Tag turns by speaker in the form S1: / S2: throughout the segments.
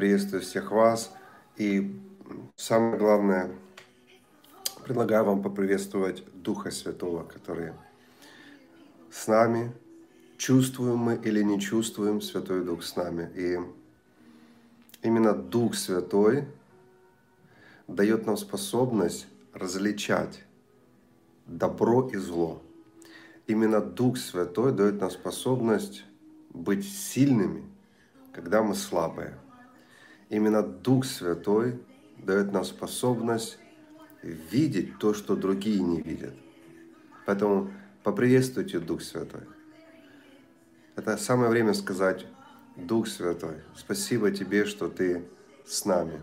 S1: Приветствую всех вас. И самое главное, предлагаю вам поприветствовать Духа Святого, который с нами. Чувствуем мы или не чувствуем, Святой Дух с нами. И именно Дух Святой дает нам способность различать добро и зло. Именно Дух Святой дает нам способность быть сильными, когда мы слабые. Именно Дух Святой дает нам способность видеть то, что другие не видят. Поэтому поприветствуйте Дух Святой. Это самое время сказать, Дух Святой, спасибо Тебе, что Ты с нами.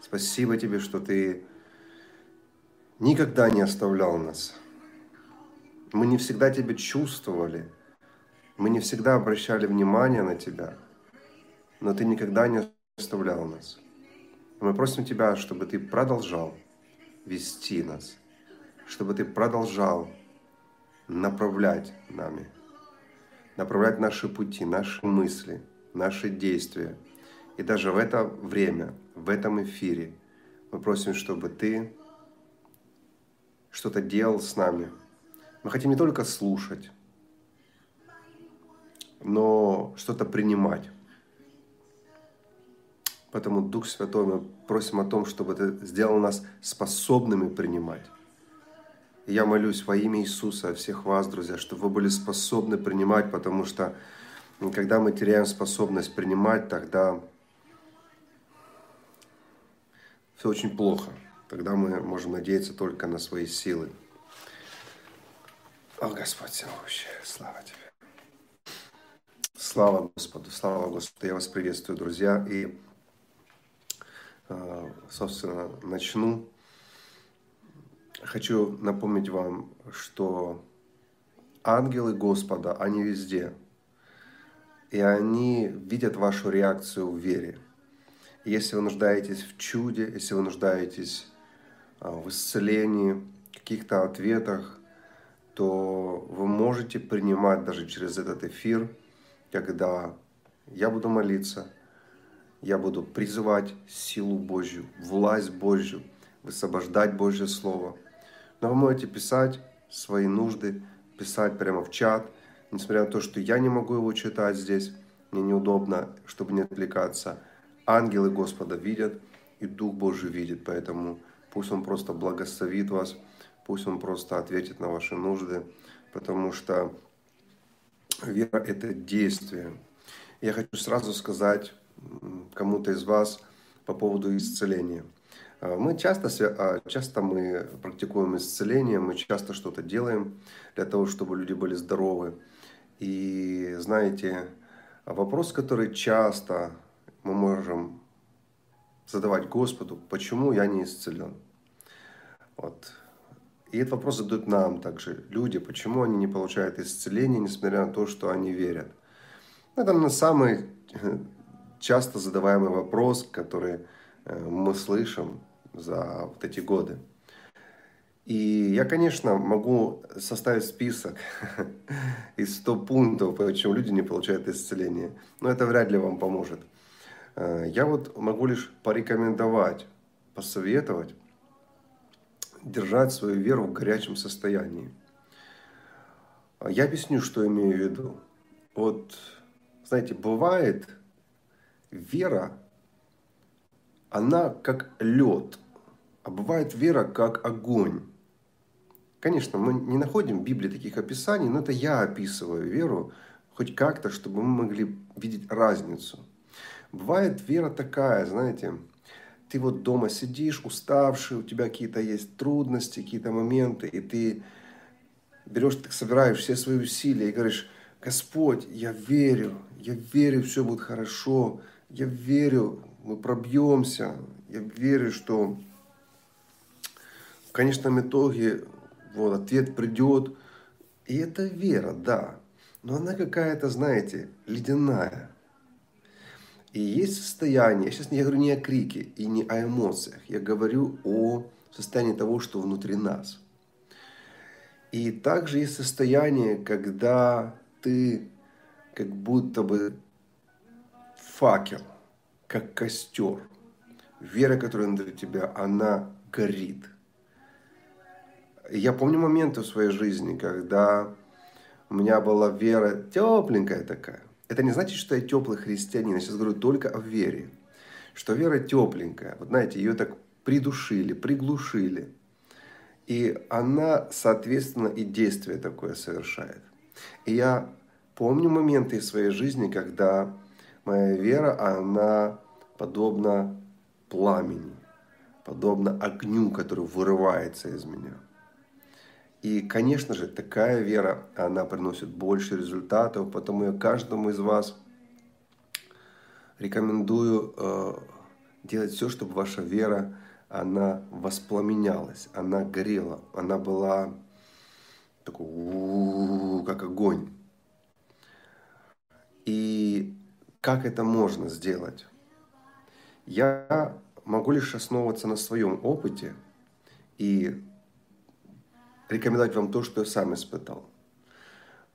S1: Спасибо Тебе, что Ты никогда не оставлял нас. Мы не всегда Тебя чувствовали, мы не всегда обращали внимание на Тебя, но Ты никогда не оставлял нас. Мы просим Тебя, чтобы Ты продолжал вести нас, чтобы Ты продолжал направлять нами, направлять наши пути, наши мысли, наши действия. И даже в это время, в этом эфире мы просим, чтобы Ты что-то делал с нами. Мы хотим не только слушать, но что-то принимать. Поэтому Дух Святой мы просим о том, чтобы Ты сделал нас способными принимать. И я молюсь во имя Иисуса всех вас, друзья, чтобы вы были способны принимать, потому что когда мы теряем способность принимать, тогда все очень плохо. Тогда мы можем надеяться только на свои силы. О, Господь всемогущий, слава Тебе. Слава Господу, слава Господу. Я вас приветствую, друзья. И, собственно, начну. Хочу напомнить вам, что ангелы Господа, они везде. И они видят вашу реакцию в вере. Если вы нуждаетесь в чуде, если вы нуждаетесь а, в исцелении, каких-то ответах, то вы можете принимать даже через этот эфир, когда я буду молиться, я буду призывать силу Божью, власть Божью, высвобождать Божье Слово. Но вы можете писать свои нужды, писать прямо в чат, несмотря на то, что я не могу его читать здесь, мне неудобно, чтобы не отвлекаться. Ангелы Господа видят, и Дух Божий видит, поэтому Пусть Он просто благословит вас, пусть Он просто ответит на ваши нужды, потому что вера – это действие. Я хочу сразу сказать кому-то из вас по поводу исцеления. А, мы часто, а, часто мы практикуем исцеление, мы часто что-то делаем для того, чтобы люди были здоровы. И знаете, вопрос, который часто мы можем задавать Господу, почему я не исцелен. Вот. И этот вопрос задают нам также люди, почему они не получают исцеления, несмотря на то, что они верят. Это на самый часто задаваемый вопрос, который э, мы слышим за вот эти годы. И я, конечно, могу составить список из 100 пунктов, почему люди не получают исцеление, но это вряд ли вам поможет. Э, я вот могу лишь порекомендовать, посоветовать, держать свою веру в горячем состоянии. Я объясню, что имею в виду. Вот, знаете, бывает вера, она как лед, а бывает вера как огонь. Конечно, мы не находим в Библии таких описаний, но это я описываю веру хоть как-то, чтобы мы могли видеть разницу. Бывает вера такая, знаете, ты вот дома сидишь, уставший, у тебя какие-то есть трудности, какие-то моменты, и ты берешь, ты собираешь все свои усилия и говоришь, Господь, я верю, я верю, все будет хорошо, я верю, мы пробьемся, я верю, что в конечном итоге вот, ответ придет. И это вера, да, но она какая-то, знаете, ледяная. И есть состояние, я сейчас не говорю не о крике и не о эмоциях, я говорю о состоянии того, что внутри нас. И также есть состояние, когда ты как будто бы факел, как костер. Вера, которая внутри тебя, она горит. Я помню моменты в своей жизни, когда у меня была вера тепленькая такая. Это не значит, что я теплый христианин. Я сейчас говорю только о вере. Что вера тепленькая. Вот знаете, ее так придушили, приглушили. И она, соответственно, и действие такое совершает. И я помню моменты из своей жизни, когда моя вера, она подобна пламени, подобна огню, который вырывается из меня. И, конечно же, такая вера, она приносит больше результатов, потому я каждому из вас рекомендую э, делать все, чтобы ваша вера, она воспламенялась, она горела, она была такой, как огонь. И как это можно сделать? Я могу лишь основываться на своем опыте и рекомендовать вам то, что я сам испытал.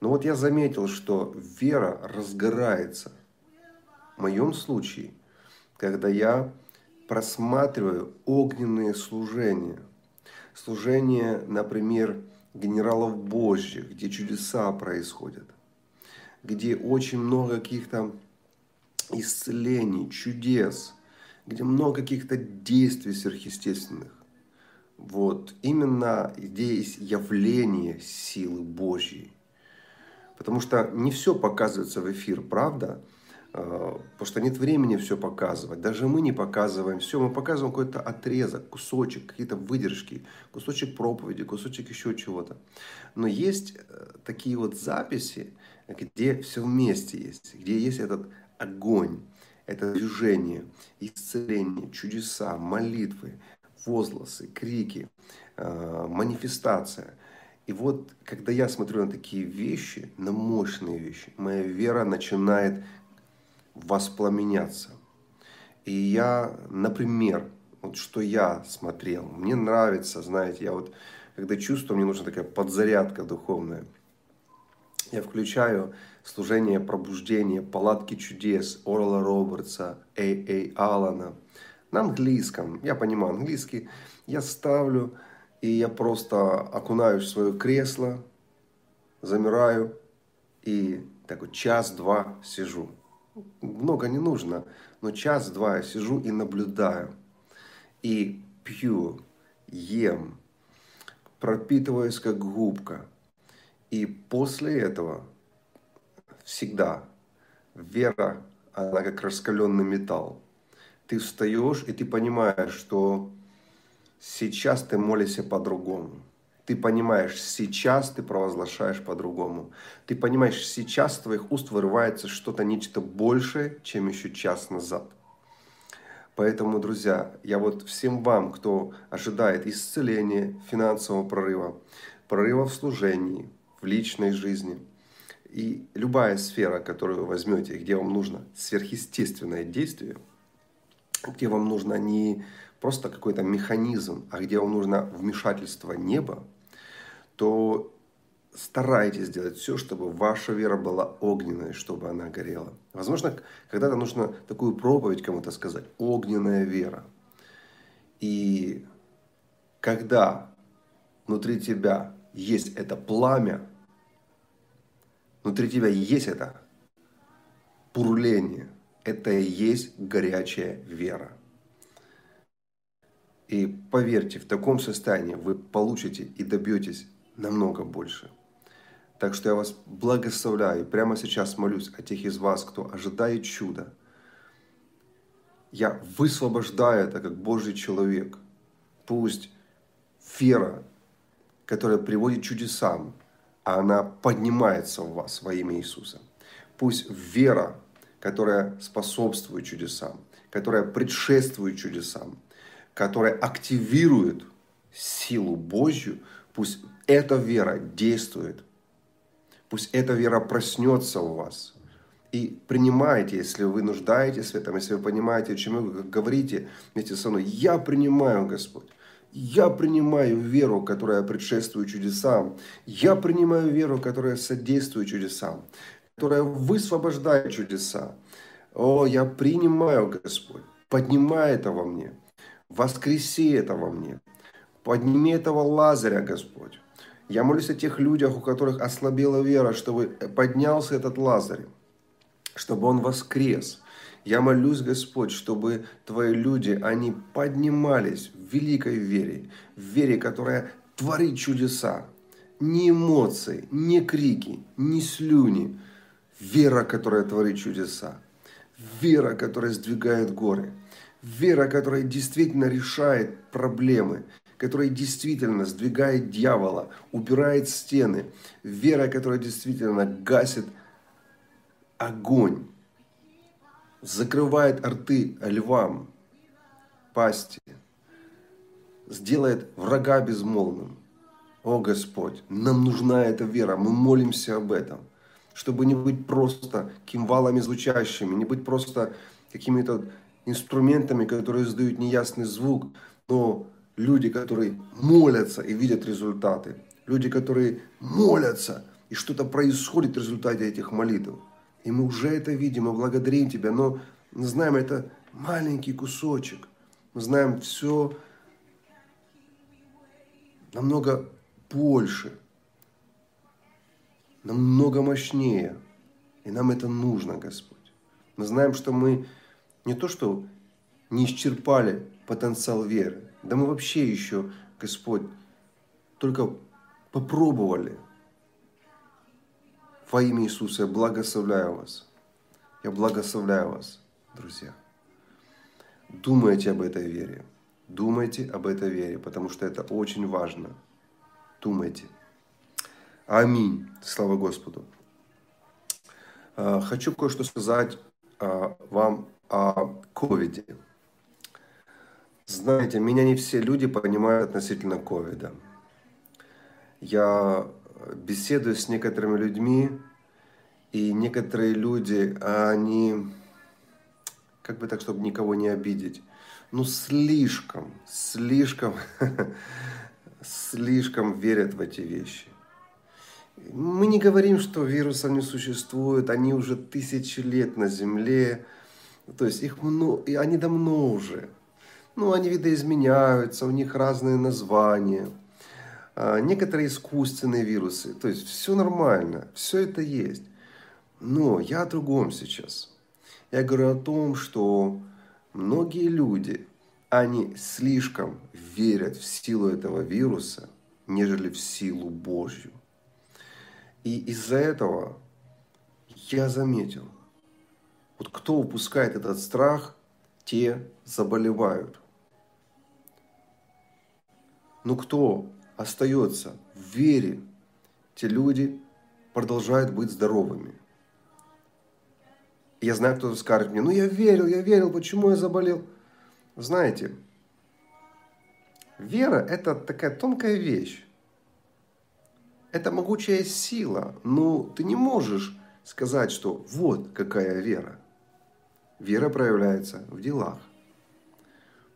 S1: Но вот я заметил, что вера разгорается. В моем случае, когда я просматриваю огненные служения. Служение, например, генералов Божьих, где чудеса происходят, где очень много каких-то исцелений, чудес, где много каких-то действий сверхъестественных. Вот именно здесь явление силы Божьей. Потому что не все показывается в эфир, правда? А, потому что нет времени все показывать. Даже мы не показываем все. Мы показываем какой-то отрезок, кусочек, какие-то выдержки, кусочек проповеди, кусочек еще чего-то. Но есть э, такие вот записи, где все вместе есть, где есть этот огонь, это движение, исцеление, чудеса, молитвы, возгласы, крики, э, манифестация. И вот, когда я смотрю на такие вещи, на мощные вещи, моя вера начинает воспламеняться. И я, например, вот что я смотрел, мне нравится, знаете, я вот, когда чувствую, мне нужна такая подзарядка духовная. Я включаю служение пробуждения, палатки чудес Орла Робертса, Эй Эй Алана – на английском. Я понимаю английский. Я ставлю, и я просто окунаюсь в свое кресло, замираю, и такой час-два сижу. Много не нужно, но час-два я сижу и наблюдаю. И пью, ем, пропитываюсь как губка. И после этого всегда вера, она как раскаленный металл ты встаешь, и ты понимаешь, что сейчас ты молишься по-другому. Ты понимаешь, сейчас ты провозглашаешь по-другому. Ты понимаешь, сейчас с твоих уст вырывается что-то, нечто большее, чем еще час назад. Поэтому, друзья, я вот всем вам, кто ожидает исцеления, финансового прорыва, прорыва в служении, в личной жизни, и любая сфера, которую вы возьмете, где вам нужно сверхъестественное действие – где вам нужно не просто какой-то механизм, а где вам нужно вмешательство неба, то старайтесь сделать все, чтобы ваша вера была огненной, чтобы она горела. Возможно, когда-то нужно такую проповедь кому-то сказать. Огненная вера. И когда внутри тебя есть это пламя, внутри тебя есть это бурление, это и есть горячая вера. И поверьте, в таком состоянии вы получите и добьетесь намного больше. Так что я вас благословляю. Прямо сейчас молюсь о тех из вас, кто ожидает чуда. Я высвобождаю это как Божий человек. Пусть вера, которая приводит чудесам, она поднимается в вас во имя Иисуса. Пусть вера, которая способствует чудесам, которая предшествует чудесам, которая активирует силу Божью, пусть эта вера действует, пусть эта вера проснется у вас. И принимайте, если вы нуждаетесь в этом, если вы понимаете, о чем вы говорите вместе со мной, я принимаю, Господь. Я принимаю веру, которая предшествует чудесам. Я принимаю веру, которая содействует чудесам которая высвобождает чудеса. О, я принимаю, Господь. Поднимай это во мне. Воскреси это во мне. Подними этого Лазаря, Господь. Я молюсь о тех людях, у которых ослабела вера, чтобы поднялся этот Лазарь, чтобы он воскрес. Я молюсь, Господь, чтобы Твои люди, они поднимались великой вере, в вере, которая творит чудеса. Не эмоции, не крики, не слюни. Вера, которая творит чудеса. Вера, которая сдвигает горы. Вера, которая действительно решает проблемы которая действительно сдвигает дьявола, убирает стены, вера, которая действительно гасит огонь, закрывает рты львам, пасти, сделает врага безмолвным. О Господь, нам нужна эта вера, мы молимся об этом, чтобы не быть просто кимвалами звучащими, не быть просто какими-то инструментами, которые издают неясный звук, но люди, которые молятся и видят результаты, люди, которые молятся, и что-то происходит в результате этих молитв. И мы уже это видим, мы благодарим Тебя, но знаем, это маленький кусочек. Мы знаем все намного больше, намного мощнее. И нам это нужно, Господь. Мы знаем, что мы не то, что не исчерпали потенциал веры, да мы вообще еще, Господь, только попробовали. Во имя Иисуса я благословляю вас. Я благословляю вас, друзья. Думайте об этой вере. Думайте об этой вере, потому что это очень важно. Думайте. Аминь. Слава Господу. А, хочу кое-что сказать а, вам о ковиде. Знаете, меня не все люди понимают относительно ковида. Я беседую с некоторыми людьми, и некоторые люди, они, как бы так, чтобы никого не обидеть, ну слишком, слишком, слишком верят в эти вещи. Мы не говорим, что вирусов не существует, они уже тысячи лет на Земле, то есть их много, и они давно уже. Ну, они видоизменяются, у них разные названия. А, некоторые искусственные вирусы. То есть все нормально, все это есть. Но я о другом сейчас. Я говорю о том, что многие люди, они слишком верят в силу этого вируса, нежели в силу Божью. И из-за этого я заметил, вот кто упускает этот страх, те заболевают. Но кто остается в вере, те люди продолжают быть здоровыми. Я знаю, кто-то скажет мне, ну я верил, я верил, почему я заболел? Знаете, вера – это такая тонкая вещь. Это могучая сила, но ты не можешь сказать, что вот какая вера. Вера проявляется в делах.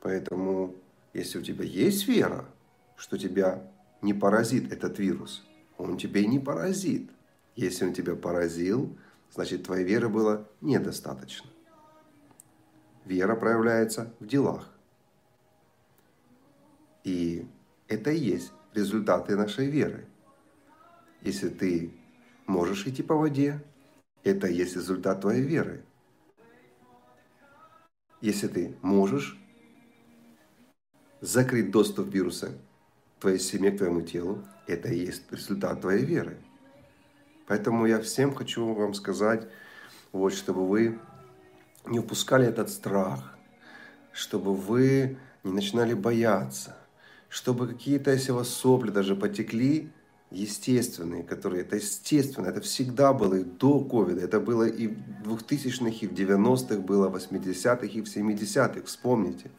S1: Поэтому, если у тебя есть вера – что тебя не поразит этот вирус. Он тебя и не поразит. Если он тебя поразил, значит твоей веры было недостаточно. Вера проявляется в делах. И это и есть результаты нашей веры. Если ты можешь идти по воде, это и есть результат твоей веры. Если ты можешь закрыть доступ вируса твоей семье, к твоему телу, это и есть результат твоей веры. Поэтому я всем хочу вам сказать, вот, чтобы вы не упускали этот страх, чтобы вы не начинали бояться, чтобы какие-то, если у вас сопли даже потекли, естественные, которые, это естественно, это всегда было и до ковида, это было и в 2000-х, и в 90-х, было в 80-х, и в 70-х, вспомните.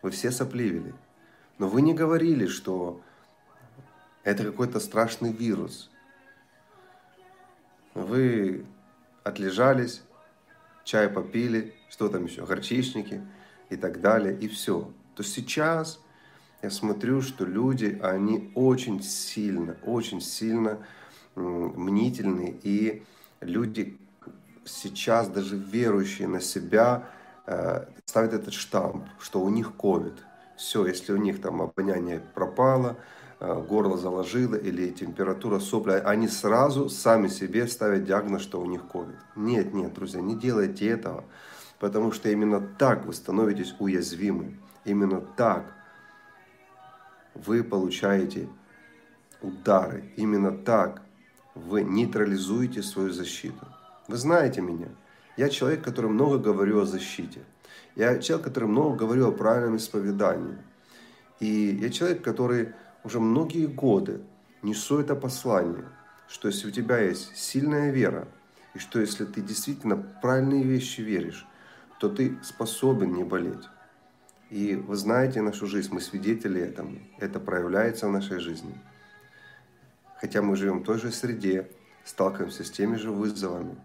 S1: Вы все сопливили. Но вы не говорили, что это какой-то страшный вирус. Вы отлежались, чай попили, что там еще, горчичники и так далее, и все. То сейчас я смотрю, что люди, они очень сильно, очень сильно мнительны, и люди сейчас даже верующие на себя э, ставят этот штамп, что у них ковид. Все, если у них там обоняние пропало, горло заложило или температура сопля, они сразу сами себе ставят диагноз, что у них ковид. Нет, нет, друзья, не делайте этого, потому что именно так вы становитесь уязвимы. Именно так вы получаете удары. Именно так вы нейтрализуете свою защиту. Вы знаете меня. Я человек, который много говорю о защите. Я человек, который много говорю о правильном исповедании. И я человек, который уже многие годы несу это послание, что если у тебя есть сильная вера, и что если ты действительно правильные вещи веришь, то ты способен не болеть. И вы знаете нашу жизнь, мы свидетели этому. Это проявляется в нашей жизни. Хотя мы живем в той же среде, сталкиваемся с теми же вызовами.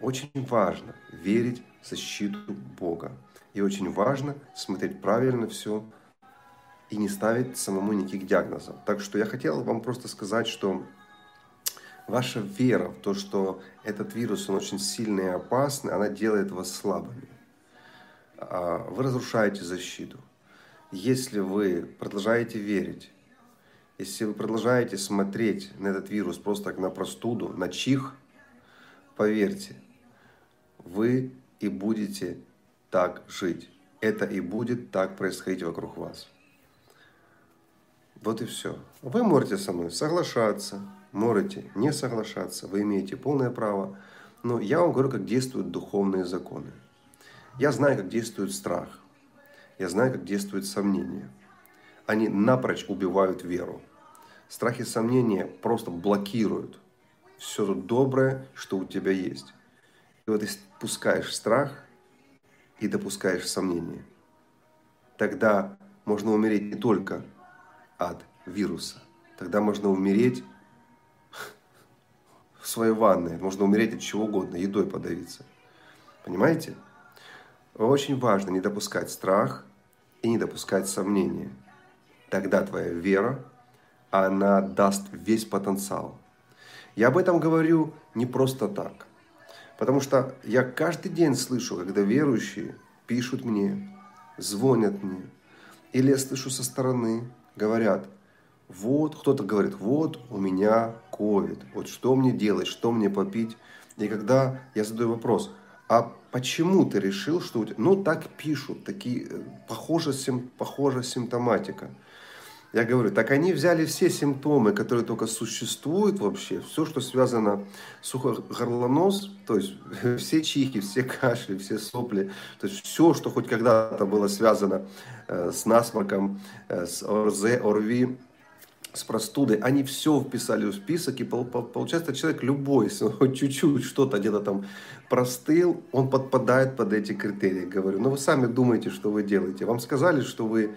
S1: Очень важно верить в защиту Бога. И очень важно смотреть правильно все и не ставить самому никаких диагнозов. Так что я хотел вам просто сказать, что ваша вера в то, что этот вирус, он очень сильный и опасный, она делает вас слабыми. А, вы разрушаете защиту. Если вы продолжаете верить, если вы продолжаете смотреть на этот вирус просто как на простуду, на чих, поверьте, вы и будете так жить. Это и будет так происходить вокруг вас. Вот и все. Вы можете со мной соглашаться, можете не соглашаться, вы имеете полное право. Но я вам говорю, как действуют духовные законы. Я знаю, как действует страх. Я знаю, как действует сомнение. Они напрочь убивают веру. Страх и сомнения просто блокируют все то доброе, что у тебя есть. И вот если пускаешь страх и допускаешь сомнение, тогда можно умереть не только от вируса, тогда можно умереть в своей ванной, можно умереть от чего угодно, едой подавиться. Понимаете? Очень важно не допускать страх и не допускать сомнения. Тогда твоя вера, она даст весь потенциал. Я об этом говорю не просто так. Потому что я каждый день слышу, когда верующие пишут мне, звонят мне. Или я слышу со стороны, говорят, вот, кто-то говорит, вот у меня ковид, вот что мне делать, что мне попить. И когда я задаю вопрос, а почему ты решил, что у тебя... Ну, так пишут, такие, э, похожа, сим, похожа симптоматика. Я говорю, так они взяли все симптомы, которые только существуют вообще, все, что связано с сухогорлонос, то есть все чихи, все кашли, все сопли, то есть все, что хоть когда-то было связано э, с насморком, э, с ОРЗ, ОРВИ, с простудой, они все вписали в список, и получается человек любой, если он хоть чуть-чуть что-то где-то там простыл, он подпадает под эти критерии. Говорю, ну вы сами думаете, что вы делаете. Вам сказали, что вы,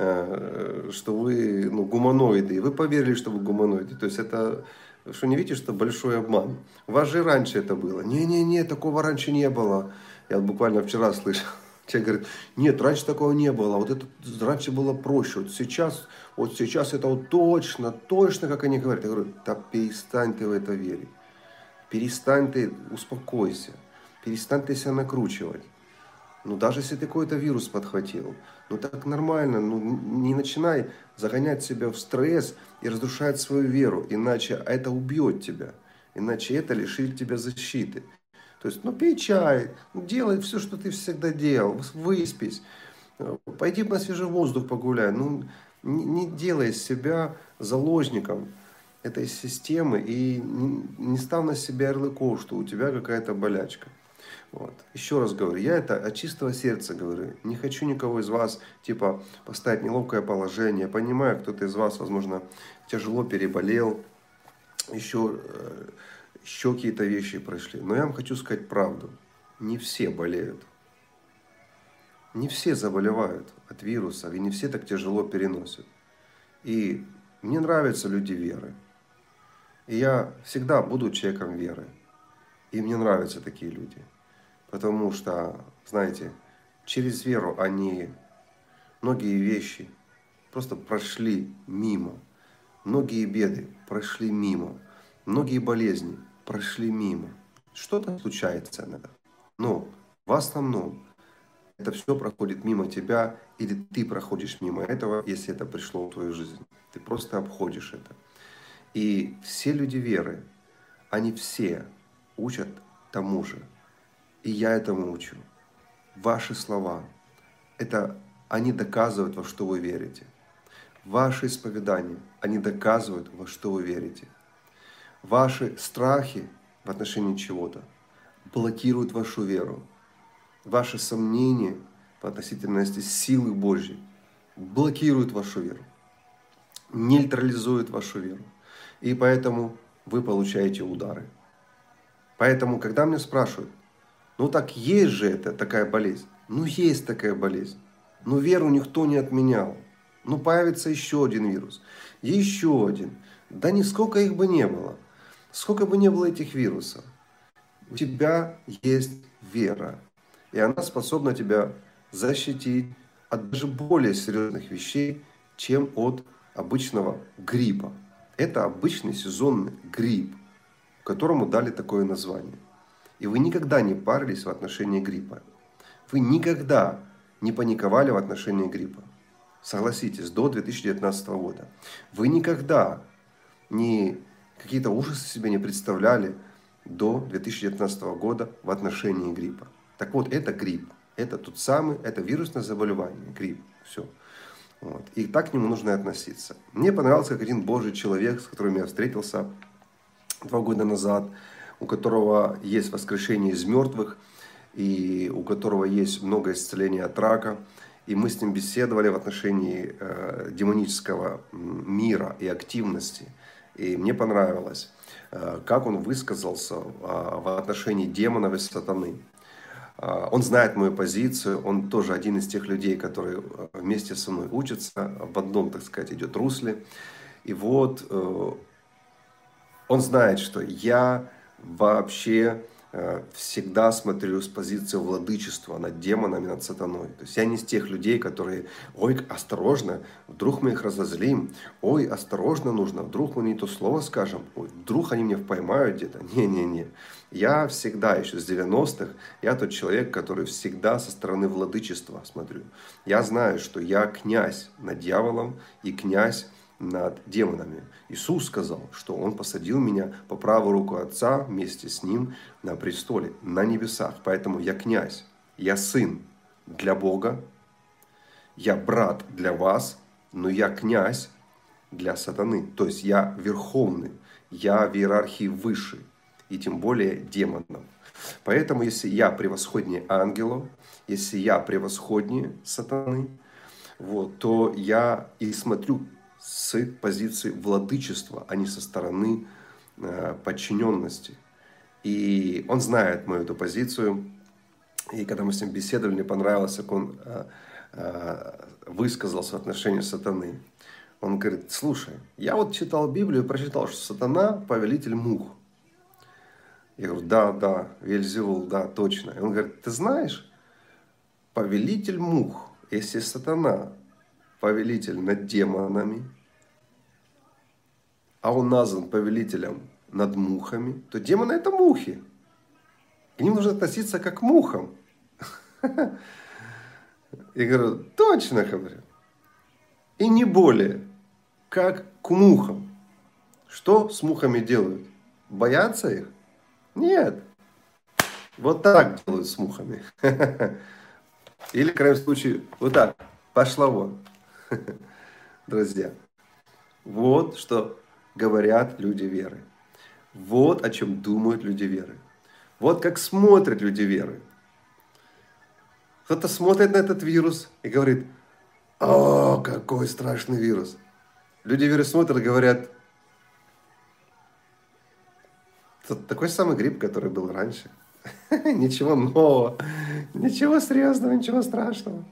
S1: что вы ну, гуманоиды, и вы поверили, что вы гуманоиды. То есть это, что не видите, что большой обман. У вас же раньше это было. Не-не-не, такого раньше не было. Я буквально вчера слышал. Человек говорит, нет, раньше такого не было, вот это раньше было проще, вот сейчас, вот сейчас это вот точно, точно, как они говорят. Я говорю, да перестань ты в это верить, перестань ты, успокойся, перестань ты себя накручивать. Ну, даже если ты какой-то вирус подхватил, ну, так нормально, ну, не начинай загонять себя в стресс и разрушать свою веру, иначе это убьет тебя, иначе это лишит тебя защиты. То есть, ну, пей чай, делай все, что ты всегда делал, выспись, пойди на свежий воздух погуляй. Ну, не, не делай себя заложником этой системы и не, не став на себя ярлыков, что у тебя какая-то болячка. Вот. Еще раз говорю, я это от чистого сердца говорю. Не хочу никого из вас, типа, поставить неловкое положение. Понимаю, кто-то из вас, возможно, тяжело переболел, еще э, еще какие-то вещи прошли. Но я вам хочу сказать правду. Не все болеют. Не все заболевают от вируса, и не все так тяжело переносят. И мне нравятся люди веры. И я всегда буду человеком веры. И мне нравятся такие люди. Потому что, знаете, через веру они многие вещи просто прошли мимо. Многие беды прошли мимо. Многие болезни прошли мимо. Что-то случается иногда. Но в основном это все проходит мимо тебя, или ты проходишь мимо этого, если это пришло в твою жизнь. Ты просто обходишь это. И все люди веры, они все учат тому же. И я этому учу. Ваши слова, это они доказывают, во что вы верите. Ваши исповедания, они доказывают, во что вы верите. Ваши страхи в отношении чего-то блокируют вашу веру. Ваши сомнения по относительности силы Божьей блокируют вашу веру, нейтрализуют вашу веру. И поэтому вы получаете удары. Поэтому, когда меня спрашивают, ну так есть же это такая болезнь. Ну есть такая болезнь. Но веру никто не отменял. Ну появится еще один вирус. Еще один. Да нисколько их бы не было. Сколько бы не было этих вирусов. У тебя есть вера. И она способна тебя защитить от даже более серьезных вещей, чем от обычного гриппа. Это обычный сезонный грипп, которому дали такое название. И вы никогда не парились в отношении гриппа. Вы никогда не паниковали в отношении гриппа. Согласитесь, до 2019 года. Вы никогда не какие-то ужасы себе не представляли до 2019 года в отношении гриппа. Так вот, это грипп. Это тот самый, это вирусное заболевание, грипп. Все. Вот. И так к нему нужно относиться. Мне понравился как один божий человек, с которым я встретился два года назад, у которого есть воскрешение из мертвых, и у которого есть много исцеления от рака. И мы с ним беседовали в отношении э, демонического мира и активности. И мне понравилось, э, как он высказался э, в отношении демонов и сатаны. Э, он знает мою позицию, он тоже один из тех людей, которые э, вместе со мной учатся, в одном, так сказать, идет русле. И вот э, он знает, что я вообще Э, всегда смотрю с позиции владычества над демонами, над сатаной. То есть я не из тех людей, которые, ой, осторожно, вдруг мы их разозлим, ой, осторожно нужно, вдруг мы не то слово скажем, ой, вдруг они меня поймают где-то. Не-не-не. Я всегда, еще с 90-х, я тот человек, который всегда со стороны владычества смотрю. Я знаю, что я князь над дьяволом и князь над демонами. Иисус сказал, что Он посадил меня по правую руку Отца вместе с Ним на престоле, на небесах. Поэтому я князь, я сын для Бога, я брат для вас, но я князь для сатаны. То есть я верховный, я в иерархии выше, и тем более демонов. Поэтому если я превосходнее ангелов, если я превосходнее сатаны, вот, то я и смотрю с позиции владычества, а не со стороны э, подчиненности. И он знает мою эту позицию. И когда мы с ним беседовали, мне понравилось, как он э, э, высказался в отношении сатаны. Он говорит, слушай, я вот читал Библию и прочитал, что сатана – повелитель мух. Я говорю, да, да, Вельзевул, да, точно. И он говорит, ты знаешь, повелитель мух, если сатана повелитель над демонами, а он назван повелителем над мухами, то демоны это мухи. К ним нужно относиться как к мухам. Я говорю, точно говорю. И не более, как к мухам. Что с мухами делают? Боятся их? Нет. Вот так делают с мухами. Или, в крайнем случае, вот так. Пошла вон. Друзья, вот что говорят люди веры. Вот о чем думают люди веры. Вот как смотрят люди веры. Кто-то смотрит на этот вирус и говорит, о, какой страшный вирус. Люди веры смотрят и говорят, это такой самый грипп, который был раньше. Ничего нового, ничего серьезного, ничего страшного.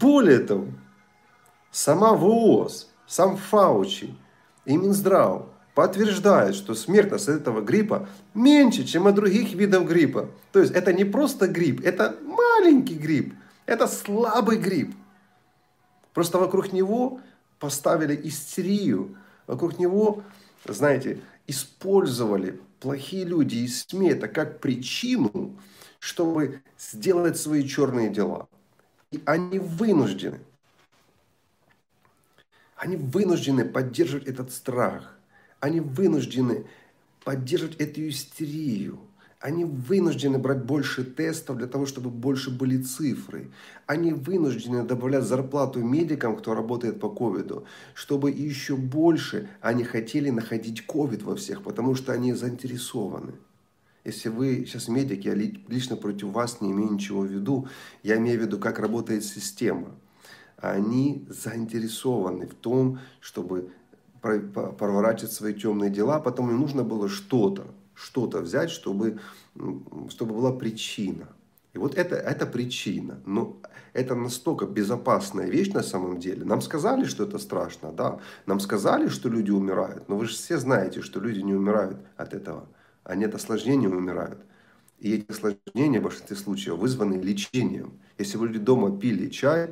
S1: Более того, Сама ВОЗ, сам Фаучи и Минздрав подтверждают, что смертность от этого гриппа меньше, чем от других видов гриппа. То есть это не просто грипп, это маленький грипп, это слабый грипп. Просто вокруг него поставили истерию, вокруг него, знаете, использовали плохие люди и СМИ это как причину, чтобы сделать свои черные дела. И они вынуждены. Они вынуждены поддерживать этот страх. Они вынуждены поддерживать эту истерию. Они вынуждены брать больше тестов для того, чтобы больше были цифры. Они вынуждены добавлять зарплату медикам, кто работает по ковиду, чтобы еще больше они хотели находить ковид во всех, потому что они заинтересованы. Если вы сейчас медики, я лично против вас не имею ничего в виду, я имею в виду, как работает система. Они заинтересованы в том, чтобы проворачивать свои темные дела, потом им нужно было что-то, что-то взять, чтобы, чтобы была причина. И вот это, это причина. Но это настолько безопасная вещь на самом деле. Нам сказали, что это страшно, да. Нам сказали, что люди умирают. Но вы же все знаете, что люди не умирают от этого. Они от осложнений умирают. И эти осложнения в большинстве случаев вызваны лечением. Если вы люди дома пили чай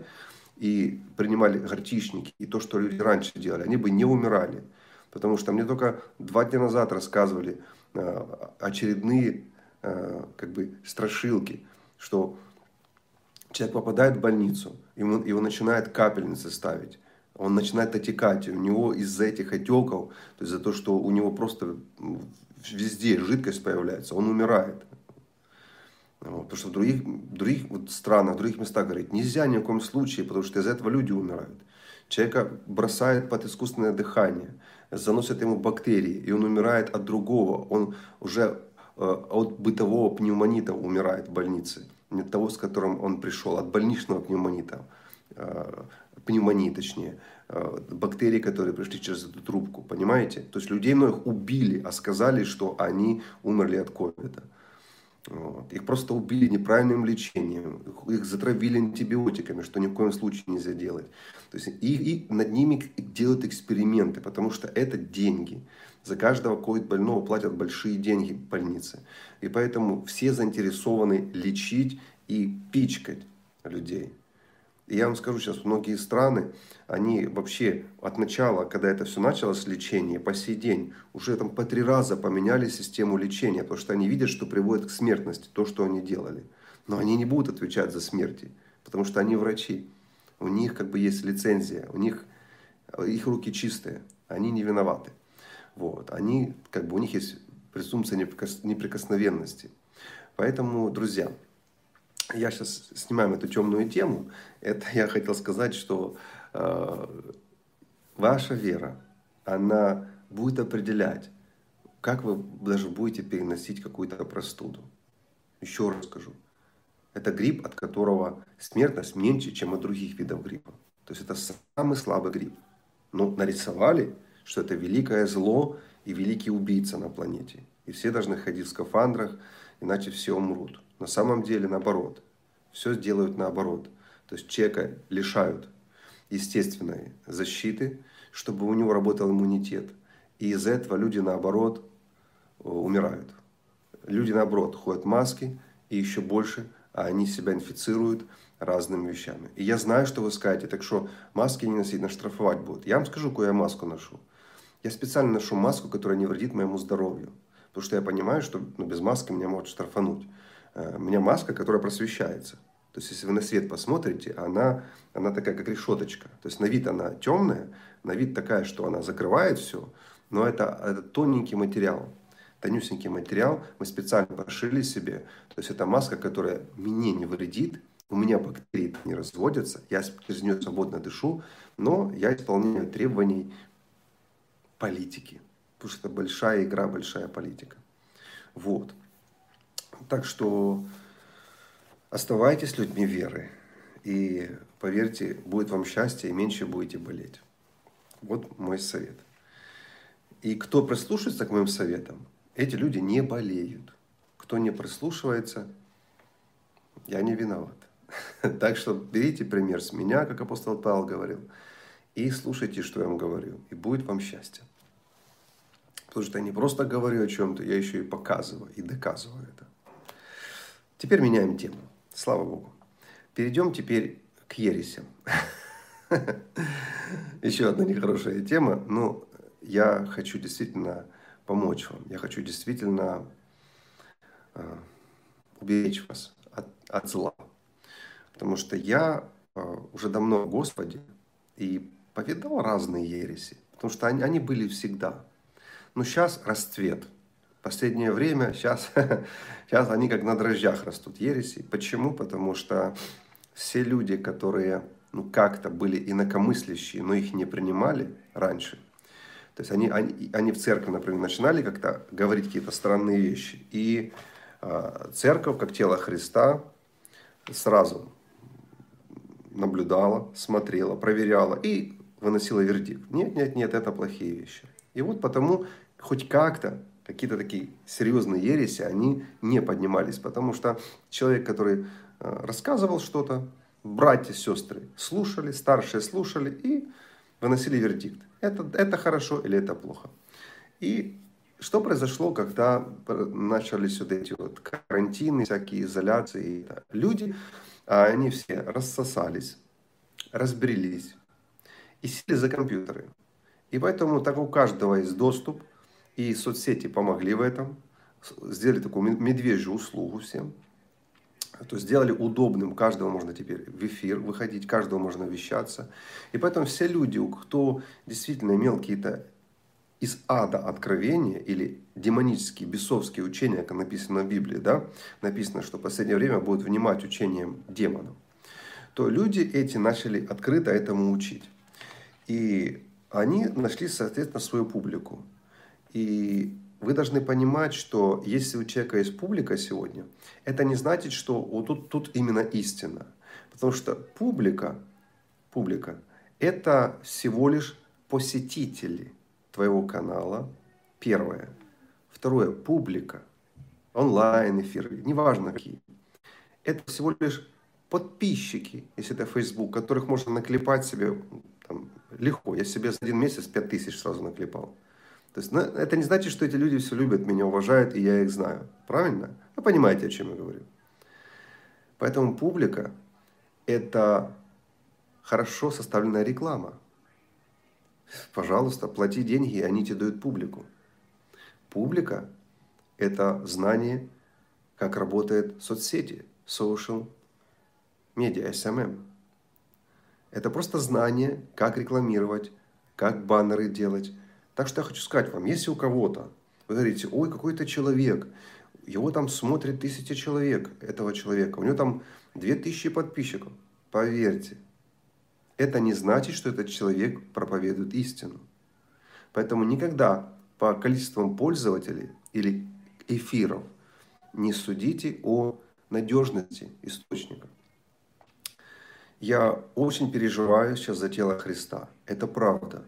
S1: и принимали горчичники, и то, что люди раньше делали, они бы не умирали. Потому что мне только два дня назад рассказывали, Э, очередные э, как бы страшилки, что человек попадает в больницу, ему, его начинает капельницы ставить, он начинает отекать, и у него из-за этих отеков, то есть за то, что у него просто везде жидкость появляется, он умирает. Потому что в других, других вот странах, в других местах говорит, нельзя ни в коем случае, потому что из-за этого люди умирают. Человека бросает под искусственное дыхание заносят ему бактерии, и он умирает от другого. Он уже э, от бытового пневмонита умирает в больнице. Не от того, с которым он пришел, от больничного пневмонита. Э, пневмонии, точнее. Э, бактерии, которые пришли через эту трубку. Понимаете? То есть людей многих убили, а сказали, что они умерли от ковида. Вот. Их просто убили неправильным лечением, их затравили антибиотиками, что ни в коем случае нельзя делать. То есть и, и над ними делают эксперименты, потому что это деньги. За каждого ковид-больного платят большие деньги в больнице. И поэтому все заинтересованы лечить и пичкать людей. Я вам скажу сейчас, многие страны, они вообще от начала, когда это все началось, лечение, по сей день, уже там по три раза поменяли систему лечения, потому что они видят, что приводит к смертности, то, что они делали. Но они не будут отвечать за смерти, потому что они врачи. У них как бы есть лицензия, у них их руки чистые, они не виноваты. Вот. Они, как бы у них есть презумпция неприкосновенности. Поэтому, друзья, я сейчас снимаем эту темную тему. Это я хотел сказать, что э, ваша вера, она будет определять, как вы даже будете переносить какую-то простуду. Еще раз скажу. Это грипп, от которого смертность меньше, чем от других видов гриппа. То есть это самый слабый грипп. Но нарисовали, что это великое зло и великий убийца на планете. И все должны ходить в скафандрах, иначе все умрут. На самом деле наоборот. Все делают наоборот. То есть человека лишают естественной защиты, чтобы у него работал иммунитет. И из-за этого люди наоборот э, умирают. Люди наоборот ходят маски и еще больше а они себя инфицируют разными вещами. И я знаю, что вы скажете, так что маски не носить, нас штрафовать будут. Я вам скажу, какую я маску ношу. Я специально ношу маску, которая не вредит моему здоровью. Потому что я понимаю, что ну, без маски меня могут штрафануть. Э, у меня маска, которая просвещается. То есть, если вы на свет посмотрите, она, она такая, как решеточка. То есть, на вид она темная, на вид такая, что она закрывает все. Но это, это тоненький материал, тонюсенький материал. Мы специально пошили себе. То есть, это маска, которая мне не вредит, у меня бактерии не разводятся, я через нее свободно дышу, но я исполняю требований политики. Потому что это большая игра, большая политика. Вот. Так что оставайтесь людьми веры. И поверьте, будет вам счастье и меньше будете болеть. Вот мой совет. И кто прислушается к моим советам, эти люди не болеют. Кто не прислушивается, я не виноват. Так что берите пример с меня, как апостол Павел говорил, и слушайте, что я вам говорю, и будет вам счастье. Потому что я не просто говорю о чем-то, я еще и показываю и доказываю это. Теперь меняем тему. Слава Богу. Перейдем теперь к ересям. Еще одна нехорошая тема, но я хочу действительно помочь вам. Я хочу действительно э, уберечь вас от, от зла. Потому что я э, уже давно в Господе и повидал разные ереси. Потому что они, они были всегда. Но сейчас расцвет. Последнее время, сейчас, сейчас они как на дрожжах растут, ереси. Почему? Потому что все люди, которые ну, как-то были инакомыслящие, но их не принимали раньше, то есть они, они, они в церкви, например, начинали как-то говорить какие-то странные вещи. И э, церковь, как тело Христа, сразу наблюдала, смотрела, проверяла и выносила вердикт. Нет, нет, нет, это плохие вещи. И вот потому хоть как-то какие-то такие серьезные ереси, они не поднимались, потому что человек, который э, рассказывал что-то, братья, сестры слушали, старшие слушали и выносили вердикт. Это, это хорошо или это плохо. И что произошло, когда начались вот эти вот карантины, всякие изоляции? Люди, а они все рассосались, разбрелись и сели за компьютеры. И поэтому так у каждого есть доступ, и соцсети помогли в этом, сделали такую медвежью услугу всем. То есть сделали удобным, каждого можно теперь в эфир выходить, каждого можно вещаться. И поэтому все люди, кто действительно имел какие-то из ада откровения или демонические, бесовские учения, как написано в Библии, да, написано, что в последнее время будут внимать учениям демонов, то люди эти начали открыто этому учить. И они нашли, соответственно, свою публику. И вы должны понимать, что если у человека есть публика сегодня, это не значит, что вот тут, тут именно истина. Потому что публика, публика – это всего лишь посетители твоего канала, первое. Второе – публика, онлайн-эфиры, неважно какие. Это всего лишь подписчики, если это Facebook, которых можно наклепать себе там, легко. Я себе за один месяц 5000 сразу наклепал. То есть ну, это не значит, что эти люди все любят, меня уважают, и я их знаю. Правильно? Вы понимаете, о чем я говорю. Поэтому публика – это хорошо составленная реклама. Пожалуйста, плати деньги, и они тебе дают публику. Публика – это знание, как работает соцсети, social media, SMM. Это просто знание, как рекламировать, как баннеры делать, так что я хочу сказать вам, если у кого-то, вы говорите, ой, какой-то человек, его там смотрит тысяча человек, этого человека, у него там две тысячи подписчиков, поверьте, это не значит, что этот человек проповедует истину. Поэтому никогда по количествам пользователей или эфиров не судите о надежности источника. Я очень переживаю сейчас за тело Христа. Это правда.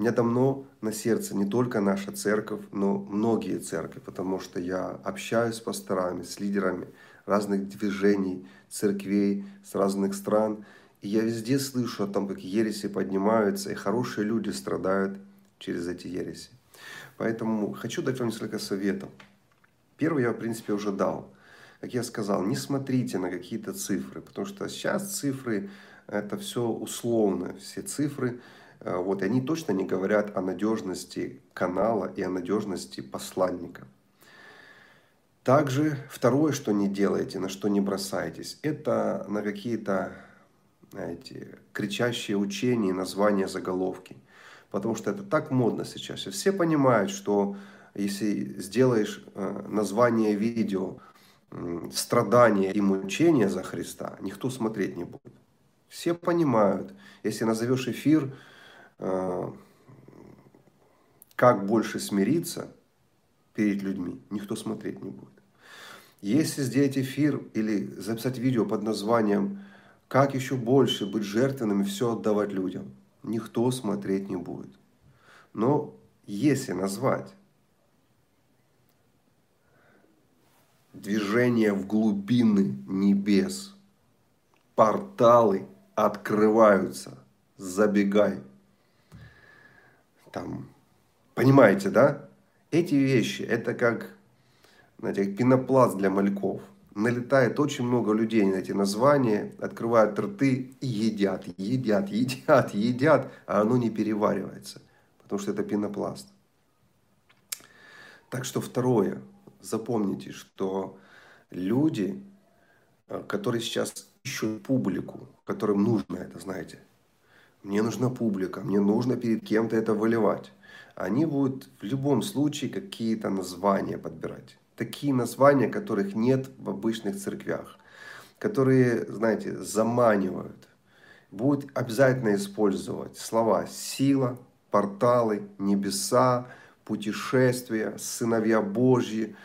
S1: Мне давно на сердце не только наша церковь, но многие церкви, потому что я общаюсь с пасторами, с лидерами разных движений, церквей с разных стран. И я везде слышу о том, как ереси поднимаются, и хорошие люди страдают через эти ереси. Поэтому хочу дать вам несколько советов. Первый я, в принципе, уже дал. Как я сказал, не смотрите на какие-то цифры, потому что сейчас цифры – это все условно. Все цифры вот, и они точно не говорят о надежности канала и о надежности посланника. Также второе, что не делаете, на что не бросаетесь, это на какие-то знаете, кричащие учения, названия, заголовки. Потому что это так модно сейчас. И все понимают, что если сделаешь э, название видео «Страдания и мучения за Христа», никто смотреть не будет. Все понимают. Если назовешь эфир Э, как больше смириться перед людьми, никто смотреть не будет. Если сделать эфир или записать видео под названием «Как еще больше быть жертвенным и все отдавать людям», никто смотреть не будет. Но если назвать движение в глубины небес, порталы открываются, забегай – там, понимаете, да? Эти вещи, это как, знаете, пенопласт для мальков. Налетает очень много людей на эти названия, открывают рты и едят, едят, едят, едят, а оно не переваривается, потому что это пенопласт. Так что второе, запомните, что люди, э, которые сейчас ищут публику, которым нужно это, знаете, мне нужна публика, мне нужно перед кем-то это выливать. Они будут в любом случае какие-то названия подбирать. Такие названия, которых нет в обычных церквях. Которые, знаете, заманивают. Будут обязательно использовать слова «сила», «порталы», «небеса», «путешествия», «сыновья Божьи»,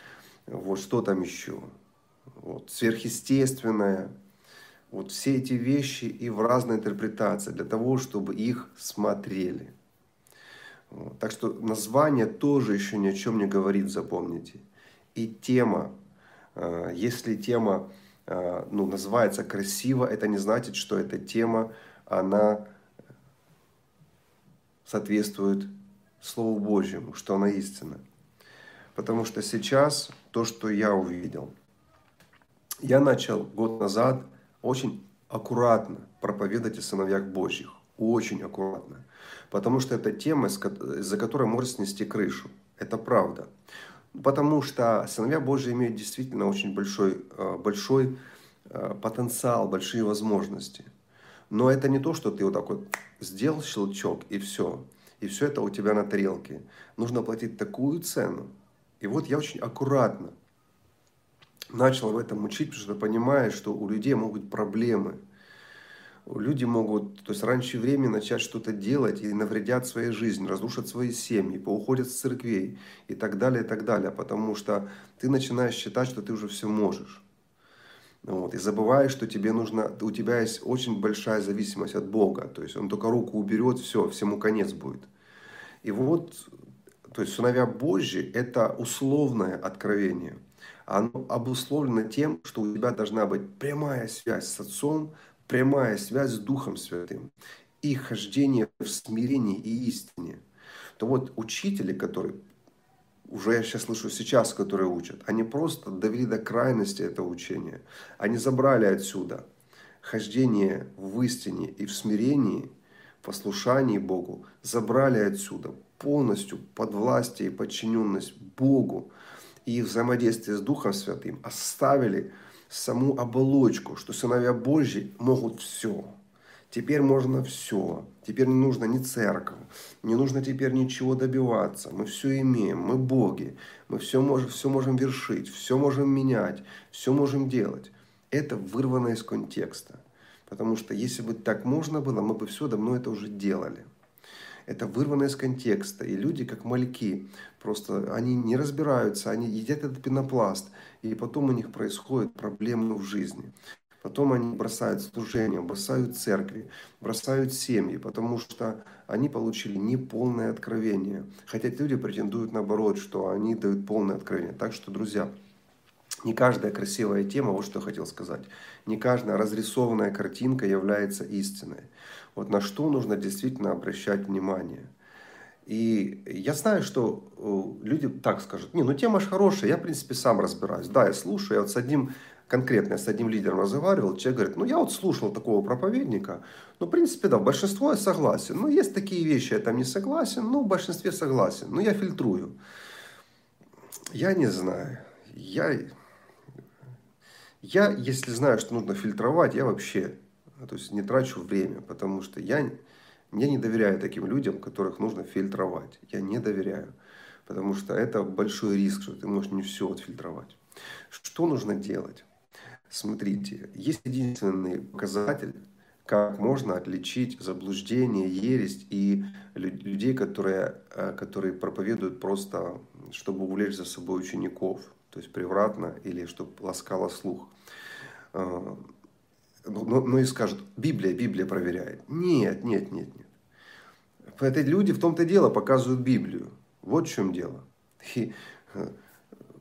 S1: вот что там еще, вот, «сверхъестественное», вот все эти вещи и в разной интерпретации, для того, чтобы их смотрели. Вот. Так что название тоже еще ни о чем не говорит, запомните. И тема, э, если тема э, ну, называется красиво, это не значит, что эта тема, она соответствует Слову Божьему, что она истина. Потому что сейчас то, что я увидел, я начал год назад очень аккуратно проповедовать о сыновьях Божьих. Очень аккуратно. Потому что это тема, за которой может снести крышу. Это правда. Потому что сыновья Божьи имеют действительно очень большой, э, большой э, потенциал, большие возможности. Но это не то, что ты вот так вот сделал щелчок и все. И все это у тебя на тарелке. Нужно платить такую цену. И вот я очень аккуратно начал в этом учить, потому что понимаю, что у людей могут быть проблемы. Люди могут, то есть раньше времени начать что-то делать и навредят своей жизни, разрушат свои семьи, поуходят с церквей и так далее, и так далее, потому что ты начинаешь считать, что ты уже все можешь. Вот, и забываешь, что тебе нужно, у тебя есть очень большая зависимость от Бога. То есть Он только руку уберет, все, всему конец будет. И вот, то есть сыновья Божьи – это условное откровение – оно обусловлено тем, что у тебя должна быть прямая связь с Отцом, прямая связь с Духом Святым и хождение в смирении и истине. То вот учители, которые уже я сейчас слышу сейчас, которые учат, они просто довели до крайности это учение. Они забрали отсюда хождение в истине и в смирении, послушании Богу, забрали отсюда полностью под властие и подчиненность Богу, и взаимодействие с Духом Святым оставили саму оболочку, что сыновья Божьи могут все. Теперь можно все. Теперь не нужно ни церковь, не нужно теперь ничего добиваться. Мы все имеем, мы боги, мы все можем, все можем вершить, все можем менять, все можем делать. Это вырвано из контекста. Потому что если бы так можно было, мы бы все давно это уже делали это вырвано из контекста. И люди, как мальки, просто они не разбираются, они едят этот пенопласт, и потом у них происходят проблемы в жизни. Потом они бросают служение, бросают церкви, бросают семьи, потому что они получили неполное откровение. Хотя люди претендуют наоборот, что они дают полное откровение. Так что, друзья, не каждая красивая тема, вот что я хотел сказать, не каждая разрисованная картинка является истиной. Вот на что нужно действительно обращать внимание. И я знаю, что э, люди так скажут, не, ну тема же хорошая, я в принципе сам разбираюсь. Да, я слушаю, я вот с одним конкретно я с одним лидером разговаривал, человек говорит, ну я вот слушал такого проповедника, ну в принципе да, в большинство я согласен, ну есть такие вещи, я там не согласен, ну в большинстве согласен, но я фильтрую. Я не знаю, я, я если знаю, что нужно фильтровать, я вообще то есть не трачу время, потому что я, я не доверяю таким людям, которых нужно фильтровать. Я не доверяю, потому что это большой риск, что ты можешь не все отфильтровать. Что нужно делать? Смотрите, есть единственный показатель, как можно отличить заблуждение, ересь и людей, которые, э, которые проповедуют просто, чтобы увлечь за собой учеников, то есть превратно или чтобы ласкало слух. Э, ну, ну, ну и скажут, Библия, Библия проверяет. Нет, нет, нет, нет. Это люди в том-то дело показывают Библию. Вот в чем дело. И э,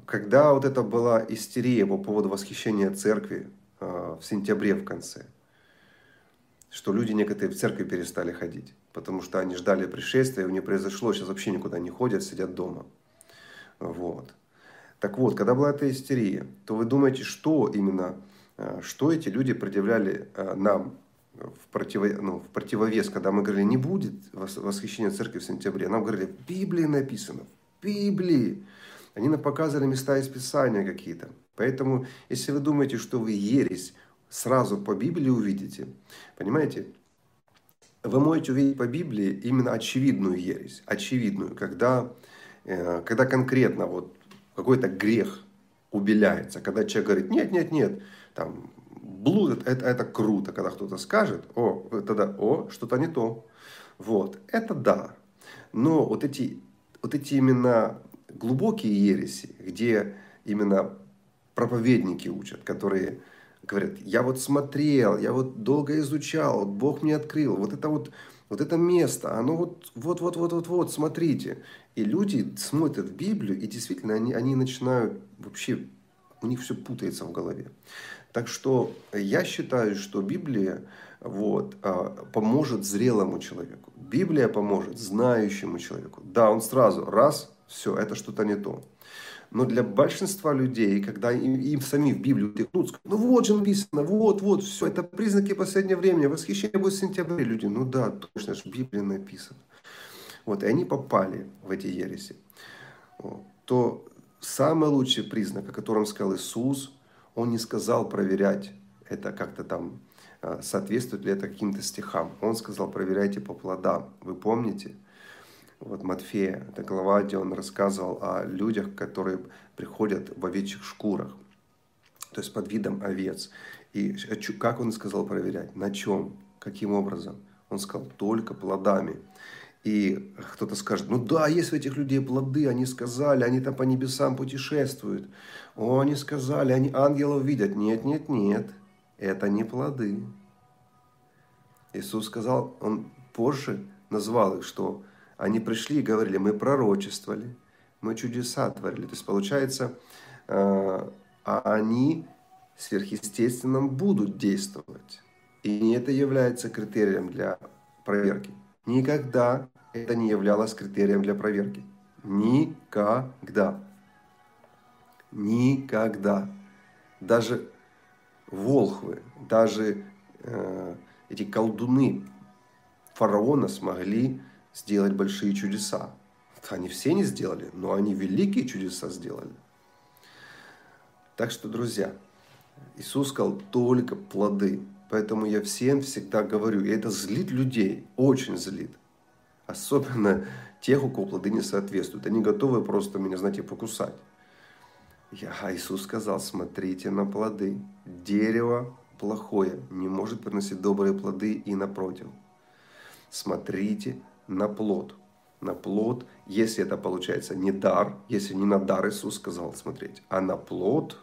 S1: когда вот это была истерия по поводу восхищения церкви э, в сентябре в конце, что люди некоторые в церкви перестали ходить, потому что они ждали пришествия, у них произошло, сейчас вообще никуда не ходят, сидят дома. Вот. Так вот, когда была эта истерия, то вы думаете, что именно что эти люди предъявляли э, нам в, противо, ну, в противовес, когда мы говорили, не будет восхищения церкви в сентябре. Нам говорили, в Библии написано, в Библии. Они нам показывали места из Писания какие-то. Поэтому, если вы думаете, что вы ересь сразу по Библии увидите, понимаете, вы можете увидеть по Библии именно очевидную ересь, очевидную, когда, э, когда конкретно вот какой-то грех убеляется, когда человек говорит, нет, нет, нет, там, блуд, это, это круто, когда кто-то скажет, о, тогда, о, что-то не то. Вот, это да. Но вот эти, вот эти именно глубокие ереси, где именно проповедники учат, которые говорят, я вот смотрел, я вот долго изучал, вот Бог мне открыл, вот это вот, вот это место, оно вот, вот, вот, вот, вот, вот, смотрите. И люди смотрят Библию, и действительно они, они начинают вообще, у них все путается в голове. Так что я считаю, что Библия вот, а, поможет зрелому человеку. Библия поможет знающему человеку. Да, он сразу, раз, все, это что-то не то. Но для большинства людей, когда им, им сами в Библию тыкнут, ну вот же написано, вот, вот, все, это признаки последнего времени, восхищение будет в сентябре. Люди, ну да, точно, в Библии написано. Вот, и они попали в эти ереси. Вот. То самый лучший признак, о котором сказал Иисус, Он не сказал проверять это как-то там, а, соответствует ли это каким-то стихам. Он сказал, проверяйте по плодам. Вы помните? вот Матфея, это глава, где он рассказывал о людях, которые приходят в овечьих шкурах, то есть под видом овец. И как он сказал проверять? На чем? Каким образом? Он сказал, только плодами. И кто-то скажет, ну да, есть у этих людей плоды, они сказали, они там по небесам путешествуют. О, они сказали, они ангелов видят. Нет, нет, нет, это не плоды. Иисус сказал, он позже назвал их, что они пришли и говорили, мы пророчествовали, мы чудеса творили. То есть получается, э, а они сверхъестественным будут действовать. И это является критерием для проверки. Никогда это не являлось критерием для проверки. Никогда. Никогда. Даже волхвы, даже э, эти колдуны фараона смогли сделать большие чудеса. Они все не сделали, но они великие чудеса сделали. Так что, друзья, Иисус сказал только плоды. Поэтому я всем всегда говорю, и это злит людей, очень злит. Особенно тех, у кого плоды не соответствуют. Они готовы просто меня, знаете, покусать. Я, а Иисус сказал, смотрите на плоды. Дерево плохое не может приносить добрые плоды и напротив. Смотрите на плод. На плод, если это получается не дар, если не на дар Иисус сказал смотреть, а на плод,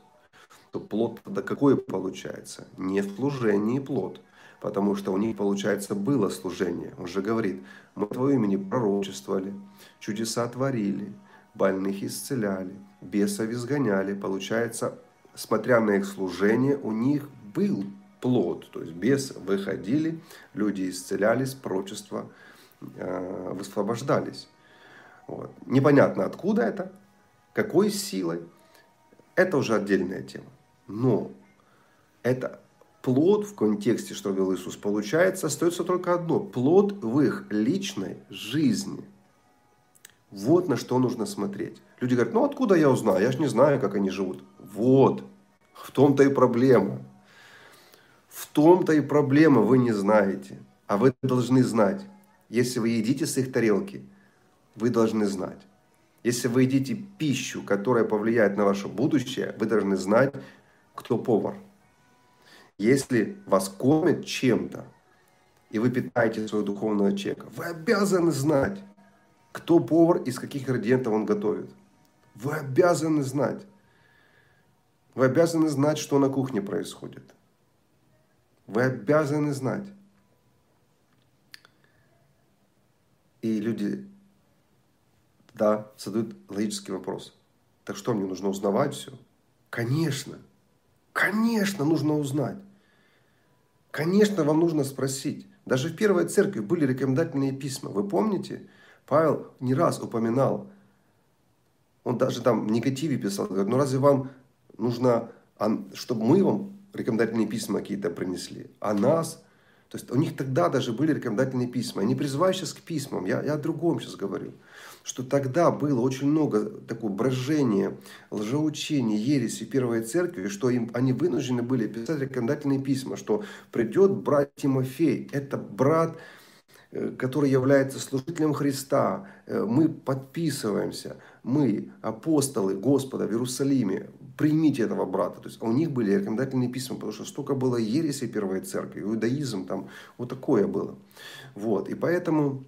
S1: то плод тогда какой получается? Не в служении плод, потому что у них, получается, было служение. Он же говорит, мы Твое имени пророчествовали, чудеса творили, больных исцеляли, бесов изгоняли. Получается, смотря на их служение, у них был плод, то есть бесы выходили, люди исцелялись, пророчество Э, высвобождались. Вот. Непонятно откуда это, какой силой. Это уже отдельная тема. Но это плод в контексте, что говорил Иисус, получается, остается только одно. Плод в их личной жизни. Вот на что нужно смотреть. Люди говорят, ну откуда я узнаю? Я же не знаю, как они живут. Вот. В том-то и проблема. В том-то и проблема, вы не знаете. А вы должны знать. Если вы едите с их тарелки, вы должны знать. Если вы едите пищу, которая повлияет на ваше будущее, вы должны знать, кто повар. Если вас кормят чем-то, и вы питаете своего духовного человека, вы обязаны знать, кто повар, из каких ингредиентов он готовит. Вы обязаны знать. Вы обязаны знать, что на кухне происходит. Вы обязаны знать. И люди, да, задают логический вопрос. Так что, мне нужно узнавать все? Конечно, конечно, нужно узнать. Конечно, вам нужно спросить. Даже в первой церкви были рекомендательные письма. Вы помните? Павел не раз упоминал, он даже там в негативе писал, говорит, ну разве вам нужно, чтобы мы вам рекомендательные письма какие-то принесли, а нас то есть у них тогда даже были рекомендательные письма. Я не призываю сейчас к письмам, я, я о другом сейчас говорю. Что тогда было очень много такого брожения, лжеучения, ереси Первой Церкви, что им, они вынуждены были писать рекомендательные письма, что придет брат Тимофей, это брат, э, который является служителем Христа, э, мы подписываемся, мы, апостолы Господа в Иерусалиме, примите этого брата. То есть у них были рекомендательные письма, потому что столько было ереси Первой Церкви, иудаизм, там вот такое было. Вот. И поэтому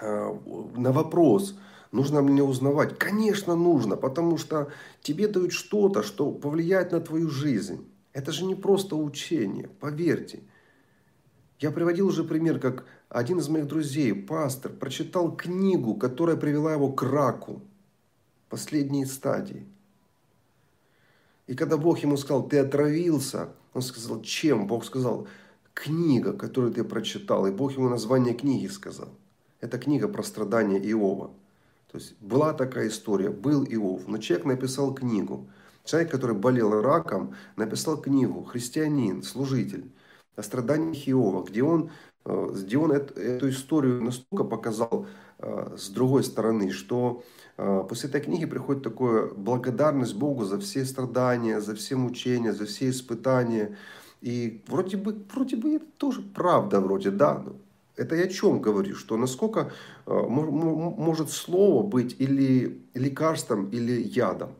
S1: на вопрос, нужно мне узнавать, конечно нужно, потому что тебе дают что-то, что повлияет на твою жизнь. Это же не просто учение, поверьте. Я приводил уже пример, как один из моих друзей, пастор, прочитал книгу, которая привела его к раку, последней стадии. И когда Бог ему сказал, ты отравился, он сказал, чем? Бог сказал, книга, которую ты прочитал. И Бог ему название книги сказал. Это книга про страдания Иова. То есть была такая история, был Иов, но человек написал книгу. Человек, который болел раком, написал книгу, христианин, служитель, о страданиях Иова, где он, э, где он эту, эту историю настолько показал э, с другой стороны, что э, после этой книги приходит такая благодарность Богу за все страдания, за все мучения, за все испытания, и вроде бы, вроде бы это тоже правда, вроде, да. Это я о чем говорю, что насколько э, может слово быть или лекарством, или ядом.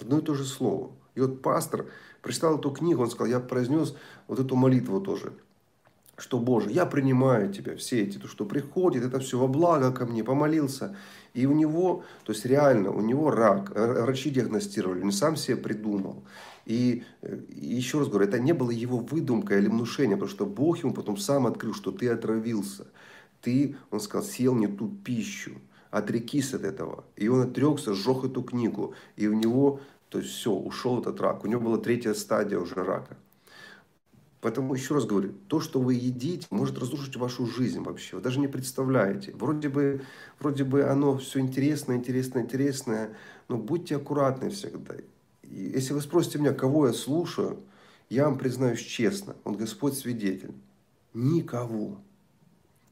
S1: Одно и то же слово. И вот пастор прочитал эту книгу, он сказал, я произнес вот эту молитву тоже что, Боже, я принимаю Тебя, все эти, то, что приходит, это все во благо ко мне, помолился. И у него, то есть реально, у него рак, врачи диагностировали, он сам себе придумал. И, и еще раз говорю, это не было его выдумка или внушение, потому что Бог ему потом сам открыл, что ты отравился. Ты, он сказал, съел не ту пищу, отрекись от этого. И он отрекся, сжег эту книгу. И у него, то есть все, ушел этот рак. У него была третья стадия уже рака. Поэтому еще раз говорю, то, что вы едите, может разрушить вашу жизнь вообще. Вы даже не представляете. Вроде бы, вроде бы оно все интересное, интересное, интересное, но будьте аккуратны всегда. Если вы спросите меня, кого я слушаю, я вам признаюсь честно, он Господь свидетель. Никого.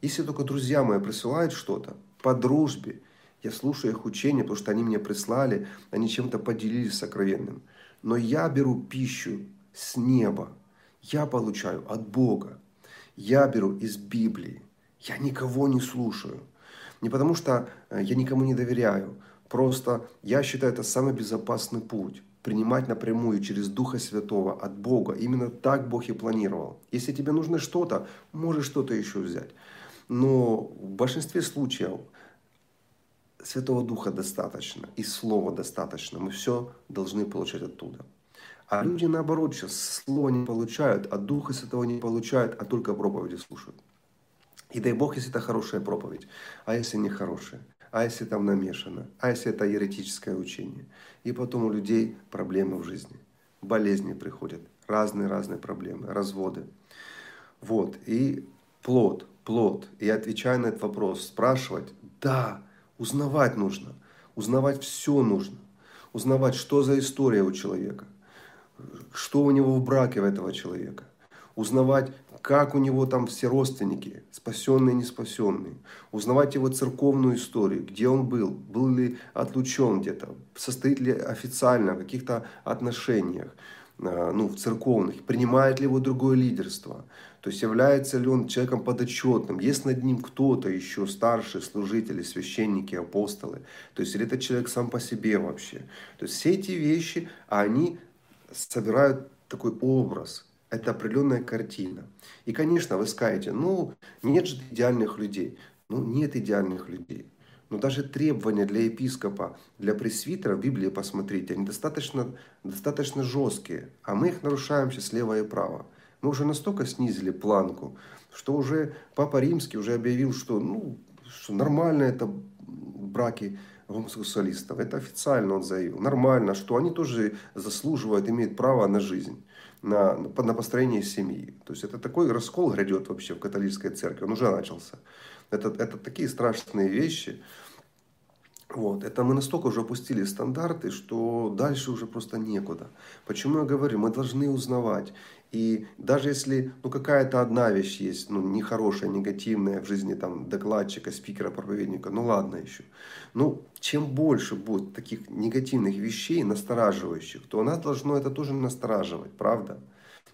S1: Если только друзья мои присылают что-то по дружбе, я слушаю их учения, потому что они мне прислали, они чем-то поделились сокровенным. Но я беру пищу с неба, я получаю от Бога. Я беру из Библии. Я никого не слушаю. Не потому что э, я никому не доверяю. Просто я считаю это самый безопасный путь. Принимать напрямую через Духа Святого от Бога. Именно так Бог и планировал. Если тебе нужно что-то, можешь что-то еще взять. Но в большинстве случаев Святого Духа достаточно и Слова достаточно. Мы все должны получать оттуда. А люди наоборот сейчас слова не получают, а Духа Святого не получают, а только проповеди слушают. И дай Бог, если это хорошая проповедь, а если не хорошая, а если там намешано, а если это еретическое учение. И потом у людей проблемы в жизни, болезни приходят, разные-разные проблемы, разводы. Вот, и плод, плод. И отвечая на этот вопрос, спрашивать, да, узнавать нужно, узнавать все нужно, узнавать, что за история у человека, что у него в браке у этого человека, узнавать, как у него там все родственники, спасенные, не спасенные, узнавать его церковную историю, где он был, был ли отлучен где-то, состоит ли официально в каких-то отношениях, а, ну, в церковных, принимает ли его другое лидерство, то есть является ли он человеком подотчетным, есть над ним кто-то еще, старшие служители, священники, апостолы, то есть или это человек сам по себе вообще. То есть все эти вещи, они собирают такой образ, это определенная картина. И, конечно, вы скажете, ну, нет же идеальных людей. Ну, нет идеальных людей. Но даже требования для епископа, для пресвитера в Библии, посмотрите, они достаточно, достаточно жесткие, а мы их нарушаем сейчас слева и право. Мы уже настолько снизили планку, что уже Папа Римский уже объявил, что, ну, что нормально это браки гомосексуалистов. Это официально он заявил. Нормально, что они тоже заслуживают, имеют право на жизнь, на, на построение семьи. То есть это такой раскол грядет вообще в католической церкви. Он уже начался. Это, это такие страшные вещи. Вот. Это мы настолько уже опустили стандарты, что дальше уже просто некуда. Почему я говорю, мы должны узнавать. И даже если ну, какая-то одна вещь есть, ну, нехорошая, негативная в жизни там, докладчика, спикера, проповедника, ну ладно еще. Ну, чем больше будет таких негативных вещей, настораживающих, то нас должно это тоже настораживать, правда?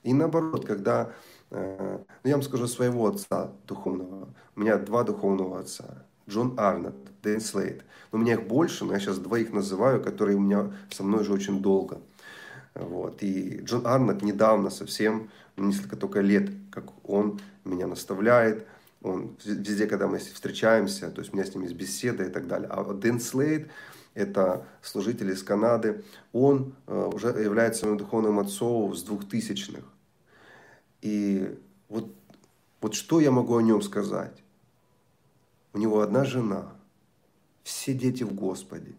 S1: И наоборот, когда, э, ну я вам скажу своего отца духовного, у меня два духовного отца, Джон Арнольд, Дэн Слейд. Но у меня их больше, но я сейчас двоих называю, которые у меня со мной уже очень долго. Вот. И Джон Арнольд недавно совсем, несколько только лет, как он меня наставляет, он везде, когда мы встречаемся, то есть у меня с ним есть беседа и так далее. А Дэн Слейд, это служитель из Канады, он э, уже является моим духовным отцом с двухтысячных. И вот, вот что я могу о нем сказать? У него одна жена, все дети в Господе.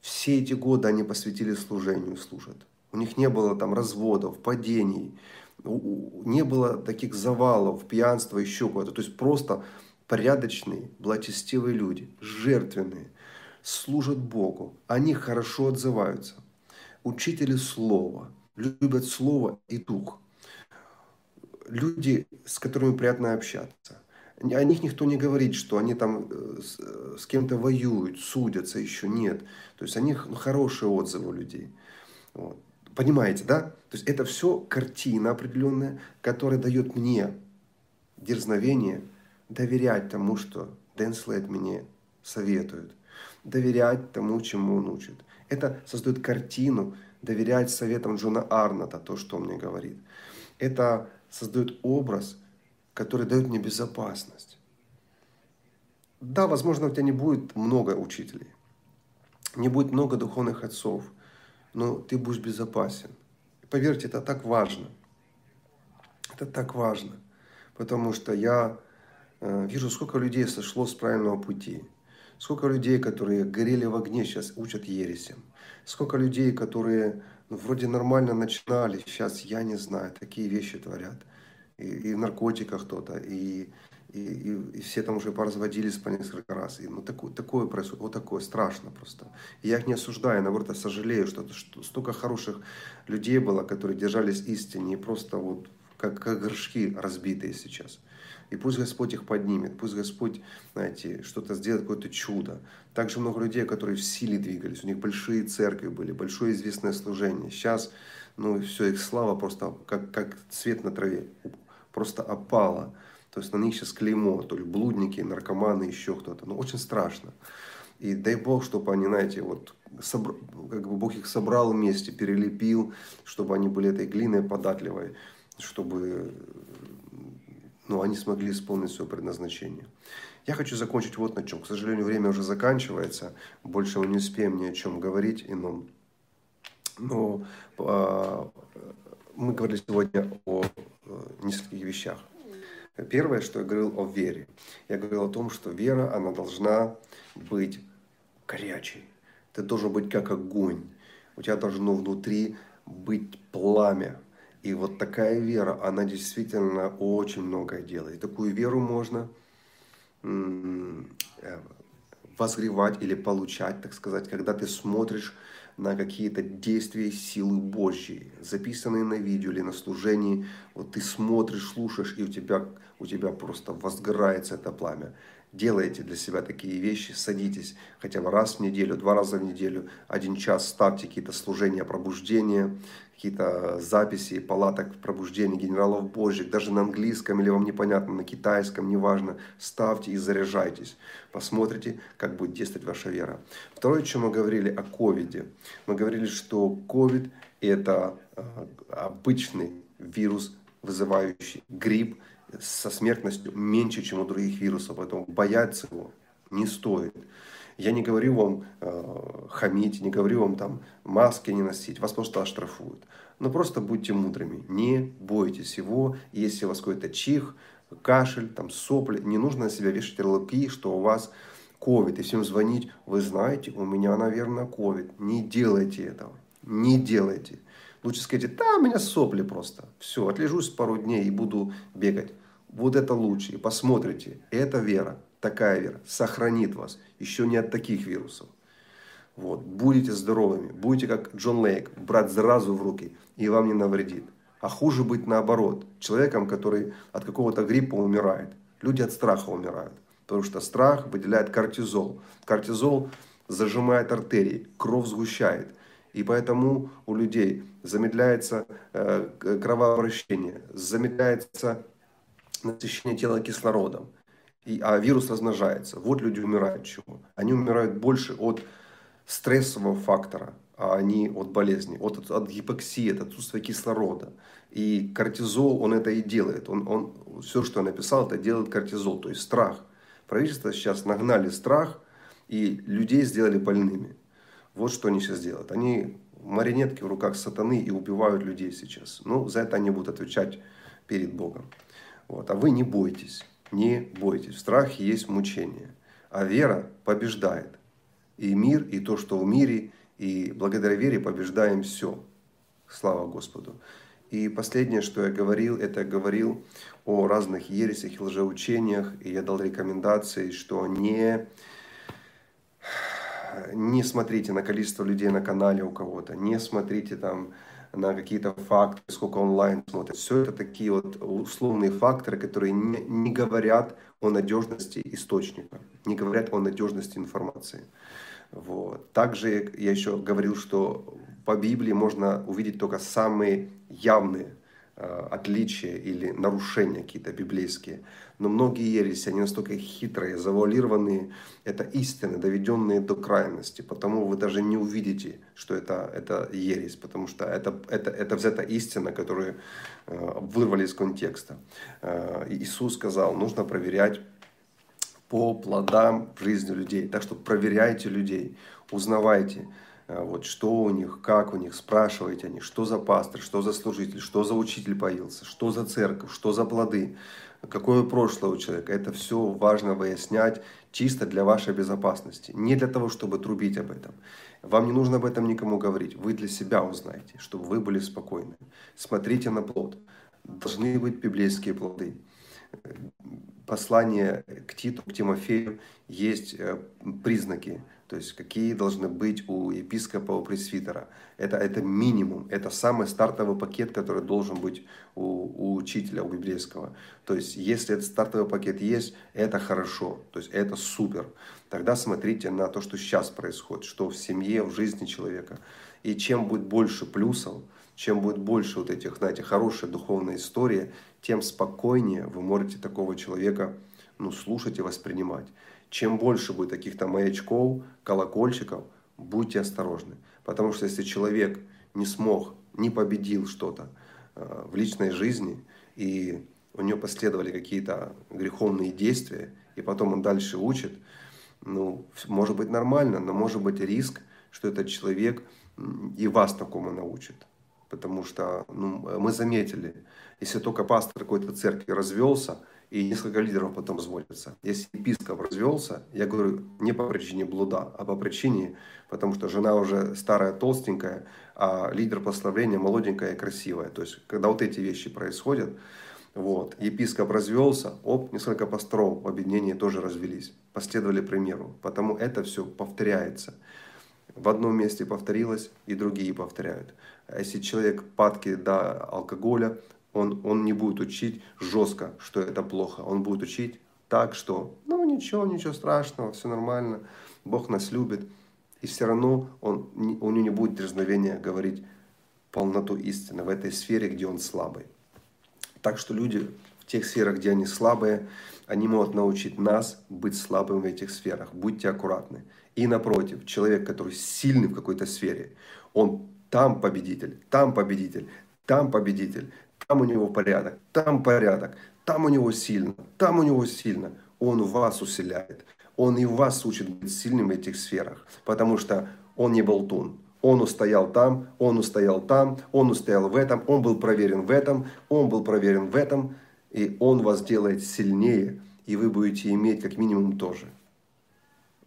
S1: Все эти годы они посвятили служению, служат. У них не было там разводов, падений, не было таких завалов, пьянства, еще куда-то. То есть просто порядочные, благочестивые люди, жертвенные, служат Богу. Они хорошо отзываются. Учители слова, любят слово и дух. Люди, с которыми приятно общаться. О них никто не говорит, что они там э, с, э, с кем-то воюют, судятся еще. Нет. То есть о них ну, хорошие отзывы у людей. Вот. Понимаете, да? То есть это все картина определенная, которая дает мне дерзновение доверять тому, что Дэн Слейд мне советует. Доверять тому, чему он учит. Это создает картину, доверять советам Джона Арната, то, что он мне говорит. Это создает образ, который дает мне безопасность. Да, возможно, у тебя не будет много учителей, не будет много духовных отцов – но ты будешь безопасен. Поверьте, это так важно. Это так важно. Потому что я э, вижу, сколько людей сошло с правильного пути. Сколько людей, которые горели в огне, сейчас учат ересям. Сколько людей, которые ну, вроде нормально начинали, сейчас, я не знаю, такие вещи творят. И, и в наркотиках кто-то, и и, и, и все там уже поразводились по несколько раз. И, ну, такое, такое происходит, вот такое, страшно просто. И я их не осуждаю, наоборот, я сожалею, что, что столько хороших людей было, которые держались истине, и просто вот как, как горшки разбитые сейчас. И пусть Господь их поднимет, пусть Господь, знаете, что-то сделает, какое-то чудо. Также много людей, которые в силе двигались, у них большие церкви были, большое известное служение. Сейчас, ну, все, их слава просто как, как цвет на траве, просто опала. То есть на них сейчас клеймо, то ли блудники, наркоманы, еще кто-то. Ну, очень страшно. И дай Бог, чтобы они, знаете, вот собр... как бы Бог их собрал вместе, перелепил, чтобы они были этой глиной податливой, чтобы ну, они смогли исполнить свое предназначение. Я хочу закончить вот на чем. К сожалению, время уже заканчивается. Больше мы не успеем ни о чем говорить ином. Но э, мы говорили сегодня о нескольких вещах. Первое, что я говорил о вере. Я говорил о том, что вера, она должна быть горячей. Ты должен быть как огонь. У тебя должно внутри быть пламя. И вот такая вера, она действительно очень многое делает. И такую веру можно э, возгревать или получать, так сказать, когда ты смотришь на какие-то действия силы Божьей, записанные на видео или на служении. Вот ты смотришь, слушаешь, и у тебя, у тебя просто возгорается это пламя. Делайте для себя такие вещи, садитесь хотя бы раз в неделю, два раза в неделю, один час ставьте какие-то служения пробуждения, какие-то записи палаток пробуждения генералов Божьих, даже на английском или вам непонятно, на китайском, неважно, ставьте и заряжайтесь. Посмотрите, как будет действовать ваша вера. Второе, чем мы говорили о ковиде. Мы говорили, что ковид это э, обычный вирус, вызывающий грипп, со смертностью меньше, чем у других вирусов, поэтому бояться его не стоит. Я не говорю вам э, хамить, не говорю вам там маски не носить, вас просто оштрафуют. Но просто будьте мудрыми, не бойтесь его. Если у вас какой-то чих, кашель, там сопли, не нужно на себя вешать ярлыки, что у вас ковид, и всем звонить, вы знаете, у меня, наверное, ковид. Не делайте этого, не делайте. Лучше скажите, да, у меня сопли просто. Все, отлежусь пару дней и буду бегать. Вот это лучше. И посмотрите, это вера, такая вера, сохранит вас еще не от таких вирусов. Вот. Будете здоровыми, будете как Джон Лейк, брать заразу в руки, и вам не навредит. А хуже быть наоборот, человеком, который от какого-то гриппа умирает. Люди от страха умирают, потому что страх выделяет кортизол. Кортизол зажимает артерии, кровь сгущает. И поэтому у людей замедляется э, кровообращение, замедляется насыщение тела кислородом, и, а вирус размножается. Вот люди умирают чего? Они умирают больше от стрессового фактора, а не от болезни, от, от гипоксии, от отсутствия кислорода. И кортизол, он это и делает. Он, он, все, что я написал, это делает кортизол, то есть страх. Правительство сейчас нагнали страх и людей сделали больными. Вот что они сейчас делают. Они марионетки в руках сатаны и убивают людей сейчас. Ну, за это они будут отвечать перед Богом. Вот. А вы не бойтесь, не бойтесь. В страхе есть мучение. А вера побеждает. И мир, и то, что в мире, и благодаря вере побеждаем все. Слава Господу. И последнее, что я говорил, это я говорил о разных ересях и лжеучениях, и я дал рекомендации, что не, не смотрите на количество людей на канале у кого-то, не смотрите там на какие-то факты, сколько онлайн смотрят. Все это такие вот условные факторы, которые не, не говорят о надежности источника, не говорят о надежности информации. Вот. Также я еще говорил, что по Библии можно увидеть только самые явные отличия или нарушения какие-то библейские. Но многие ереси, они настолько хитрые, завуалированные, это истины, доведенные до крайности. Потому вы даже не увидите, что это, это ересь, потому что это, это, это взята истина, которую э, вырвали из контекста. Э, Иисус сказал, нужно проверять по плодам жизни людей. Так что проверяйте людей, узнавайте, э, вот, что у них, как у них, спрашивайте о них, что за пастор, что за служитель, что за учитель появился, что за церковь, что за плоды, какое прошлое у человека. Это все важно выяснять чисто для вашей безопасности, не для того, чтобы трубить об этом. Вам не нужно об этом никому говорить, вы для себя узнаете, чтобы вы были спокойны. Смотрите на плод. Должны быть библейские плоды послание к Титу, к Тимофею есть э, признаки, то есть какие должны быть у епископа, у пресвитера. Это, это минимум, это самый стартовый пакет, который должен быть у, у учителя, у библейского. То есть если этот стартовый пакет есть, это хорошо, то есть это супер. Тогда смотрите на то, что сейчас происходит, что в семье, в жизни человека. И чем будет больше плюсов, чем будет больше вот этих, знаете, хорошая духовная история, тем спокойнее вы можете такого человека ну, слушать и воспринимать. Чем больше будет таких-то маячков, колокольчиков, будьте осторожны. Потому что если человек не смог, не победил что-то э, в личной жизни, и у него последовали какие-то греховные действия, и потом он дальше учит, ну, может быть нормально, но может быть риск, что этот человек и вас такому научит. Потому что ну, мы заметили, если только пастор какой-то церкви развелся, и несколько лидеров потом разводятся. Если епископ развелся, я говорю не по причине блуда, а по причине, потому что жена уже старая, толстенькая, а лидер прославления молоденькая и красивая. То есть, когда вот эти вещи происходят, вот, епископ развелся, оп, несколько пасторов в объединении тоже развелись, последовали примеру. Потому это все повторяется. В одном месте повторилось, и другие повторяют. А если человек падки до алкоголя, он, он не будет учить жестко, что это плохо. Он будет учить так, что ну ничего, ничего страшного, все нормально, Бог нас любит. И все равно он, у него не будет дерзновения говорить полноту истины в этой сфере, где он слабый. Так что люди в тех сферах, где они слабые, они могут научить нас быть слабым в этих сферах. Будьте аккуратны. И напротив, человек, который сильный в какой-то сфере, он там победитель, там победитель, там победитель, там у него порядок, там порядок, там у него сильно, там у него сильно. Он вас усиляет. Он и вас учит быть сильным в этих сферах, потому что он не болтун. Он устоял там, он устоял там, он устоял в этом, он был проверен в этом, он был проверен в этом, и он вас делает сильнее, и вы будете иметь как минимум тоже.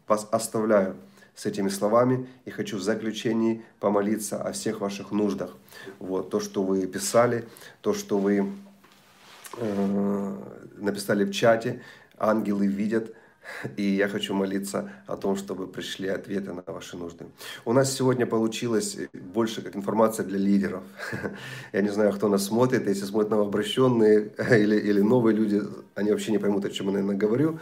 S1: Вас оставляю с этими словами и хочу в заключении помолиться о всех ваших нуждах. Вот, то, что вы писали, то, что вы э, написали в чате, ангелы видят, И я хочу молиться о том, чтобы пришли ответы на ваши нужды. У нас сегодня получилось больше как информация для лидеров. Я не знаю, кто нас смотрит. Если смотрят новообращенные или, или новые люди, они вообще не поймут, о чем я, наверное, говорю.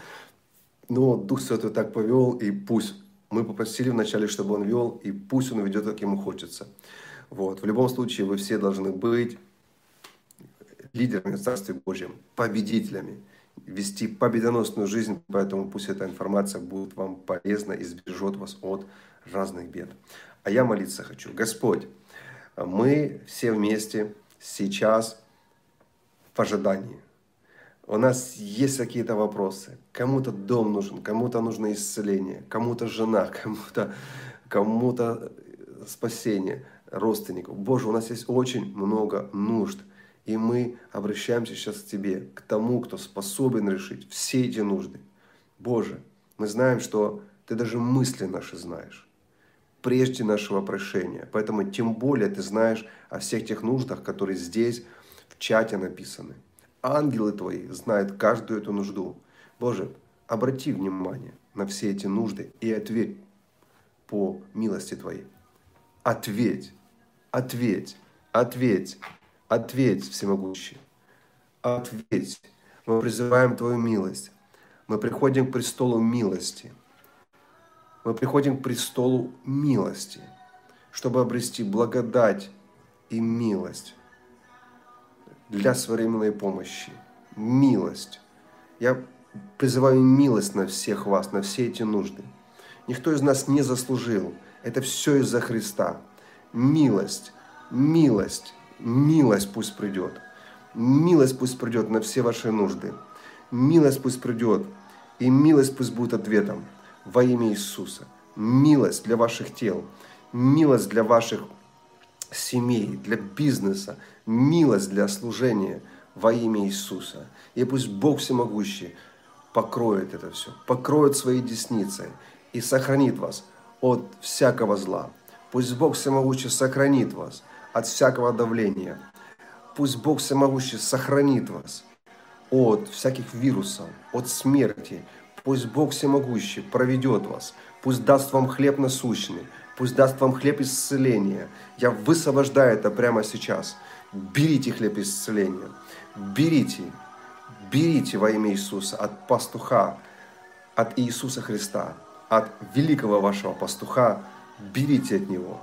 S1: Но Дух Святой так повел, и пусть. Мы попросили вначале, чтобы Он вел, и пусть Он ведет, как Ему хочется. Вот. В любом случае, вы все должны быть лидерами в Царстве Божьем, победителями вести победоносную жизнь, поэтому пусть эта информация будет вам полезна и сбережет вас от разных бед. А я молиться хочу. Господь, мы все вместе сейчас в ожидании. У нас есть какие-то вопросы. Кому-то дом нужен, кому-то нужно исцеление, кому-то жена, кому-то кому спасение родственников. Боже, у нас есть очень много нужд. И мы обращаемся сейчас к Тебе, к тому, кто способен решить все эти нужды. Боже, мы знаем, что Ты даже мысли наши знаешь, прежде нашего прошения. Поэтому тем более Ты знаешь о всех тех нуждах, которые здесь в чате написаны. Ангелы Твои знают каждую эту нужду. Боже, обрати внимание на все эти нужды и ответь по милости Твоей. Ответь, ответь, ответь, Ответь, всемогущий. Ответь. Мы призываем Твою милость. Мы приходим к престолу милости. Мы приходим к престолу милости, чтобы обрести благодать и милость для своевременной помощи. Милость. Я призываю милость на всех вас, на все эти нужды. Никто из нас не заслужил. Это все из-за Христа. Милость, милость, Милость пусть придет. Милость пусть придет на все ваши нужды. Милость пусть придет. И милость пусть будет ответом во имя Иисуса. Милость для ваших тел. Милость для ваших семей, для бизнеса. Милость для служения во имя Иисуса. И пусть Бог всемогущий покроет это все, покроет своей десницей и сохранит вас от всякого зла. Пусть Бог всемогущий сохранит вас – от всякого давления. Пусть Бог всемогущий сохранит вас от всяких вирусов, от смерти. Пусть Бог всемогущий проведет вас. Пусть даст вам хлеб насущный. Пусть даст вам хлеб исцеления. Я высвобождаю это прямо сейчас. Берите хлеб исцеления. Берите. Берите во имя Иисуса от пастуха, от Иисуса Христа, от великого вашего пастуха. Берите от Него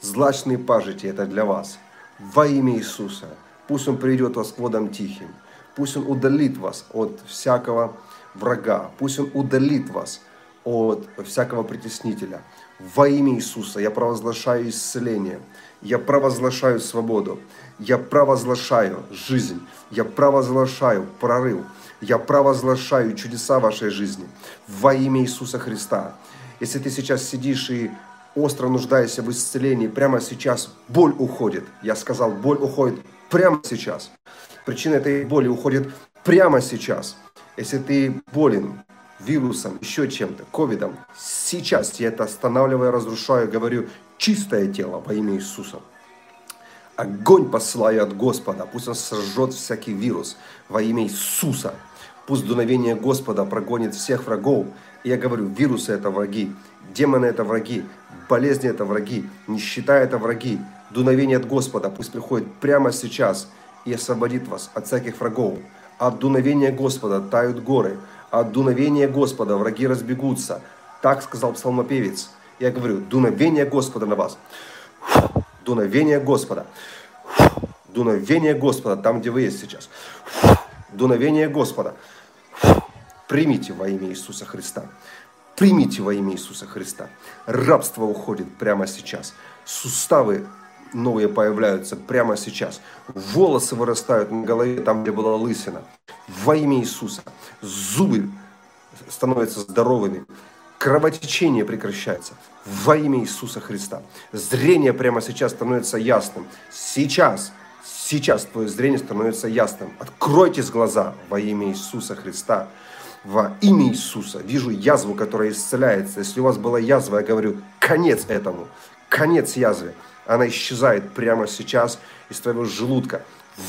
S1: злачные пажити – это для вас. Во имя Иисуса. Пусть Он приведет вас к водам тихим. Пусть Он удалит вас от всякого врага. Пусть Он удалит вас от всякого притеснителя. Во имя Иисуса я провозглашаю исцеление. Я провозглашаю свободу. Я провозглашаю жизнь. Я провозглашаю прорыв. Я провозглашаю чудеса вашей жизни. Во имя Иисуса Христа. Если ты сейчас сидишь и остро нуждаешься в исцелении, прямо сейчас боль уходит. Я сказал, боль уходит прямо сейчас. Причина этой боли уходит прямо сейчас. Если ты болен вирусом, еще чем-то, ковидом, сейчас я это останавливаю, разрушаю, говорю, чистое тело во имя Иисуса. Огонь посылаю от Господа, пусть он сожжет всякий вирус во имя Иисуса. Пусть дуновение Господа прогонит всех врагов. И я говорю, вирусы это враги, демоны это враги, болезни – это враги, нищета – это враги. Дуновение от Господа пусть приходит прямо сейчас и освободит вас от всяких врагов. От дуновения Господа тают горы, от дуновения Господа враги разбегутся. Так сказал псалмопевец. Я говорю, дуновение Господа на вас. Дуновение Господа. Дуновение Господа там, где вы есть сейчас. Дуновение Господа. Примите во имя Иисуса Христа. Примите во имя Иисуса Христа. Рабство уходит прямо сейчас. Суставы новые появляются прямо сейчас. Волосы вырастают на голове, там, где была лысина. Во имя Иисуса. Зубы становятся здоровыми. Кровотечение прекращается. Во имя Иисуса Христа. Зрение прямо сейчас становится ясным. Сейчас, сейчас твое зрение становится ясным. Откройтесь глаза во имя Иисуса Христа во имя Иисуса. Вижу язву, которая исцеляется. Если у вас была язва, я говорю, конец этому, конец язве. Она исчезает прямо сейчас из твоего желудка.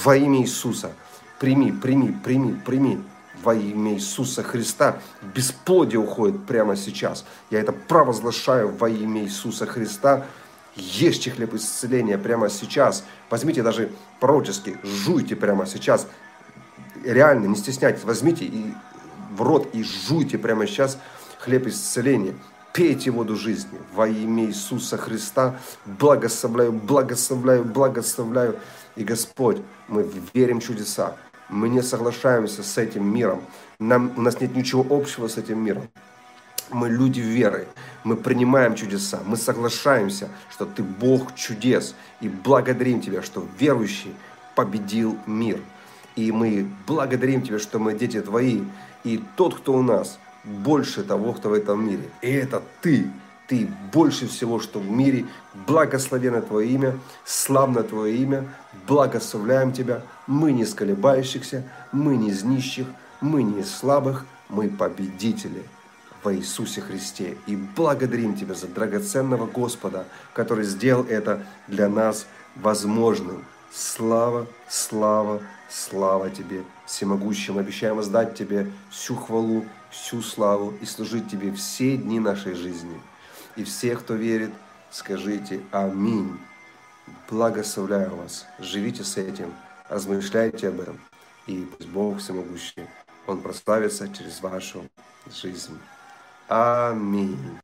S1: Во имя Иисуса. Прими, прими, прими, прими. Во имя Иисуса Христа. Бесплодие уходит прямо сейчас. Я это провозглашаю во имя Иисуса Христа. Ешьте хлеб исцеления прямо сейчас. Возьмите даже пророчески, жуйте прямо сейчас. Реально, не стесняйтесь, возьмите и в рот и жуйте прямо сейчас хлеб исцеления. Пейте воду жизни во имя Иисуса Христа. Благословляю, благословляю, благословляю. И Господь, мы верим в чудеса. Мы не соглашаемся с этим миром. Нам, у нас нет ничего общего с этим миром. Мы люди веры, мы принимаем чудеса, мы соглашаемся, что Ты Бог чудес, и благодарим Тебя, что верующий победил мир. И мы благодарим Тебя, что мы дети Твои, и тот, кто у нас, больше того, кто в этом мире. И это Ты, Ты больше всего, что в мире. Благословено Твое имя, славно Твое имя, благословляем Тебя. Мы не сколебающихся, мы не из нищих, мы не из слабых, мы победители во Иисусе Христе. И благодарим Тебя за драгоценного Господа, который сделал это для нас возможным. Слава, слава, слава Тебе, всемогущим. Обещаем воздать Тебе всю хвалу, всю славу и служить Тебе все дни нашей жизни. И все, кто верит, скажите Аминь. Благословляю вас. Живите с этим, размышляйте об этом. И пусть Бог всемогущий, Он прославится через вашу жизнь. Аминь.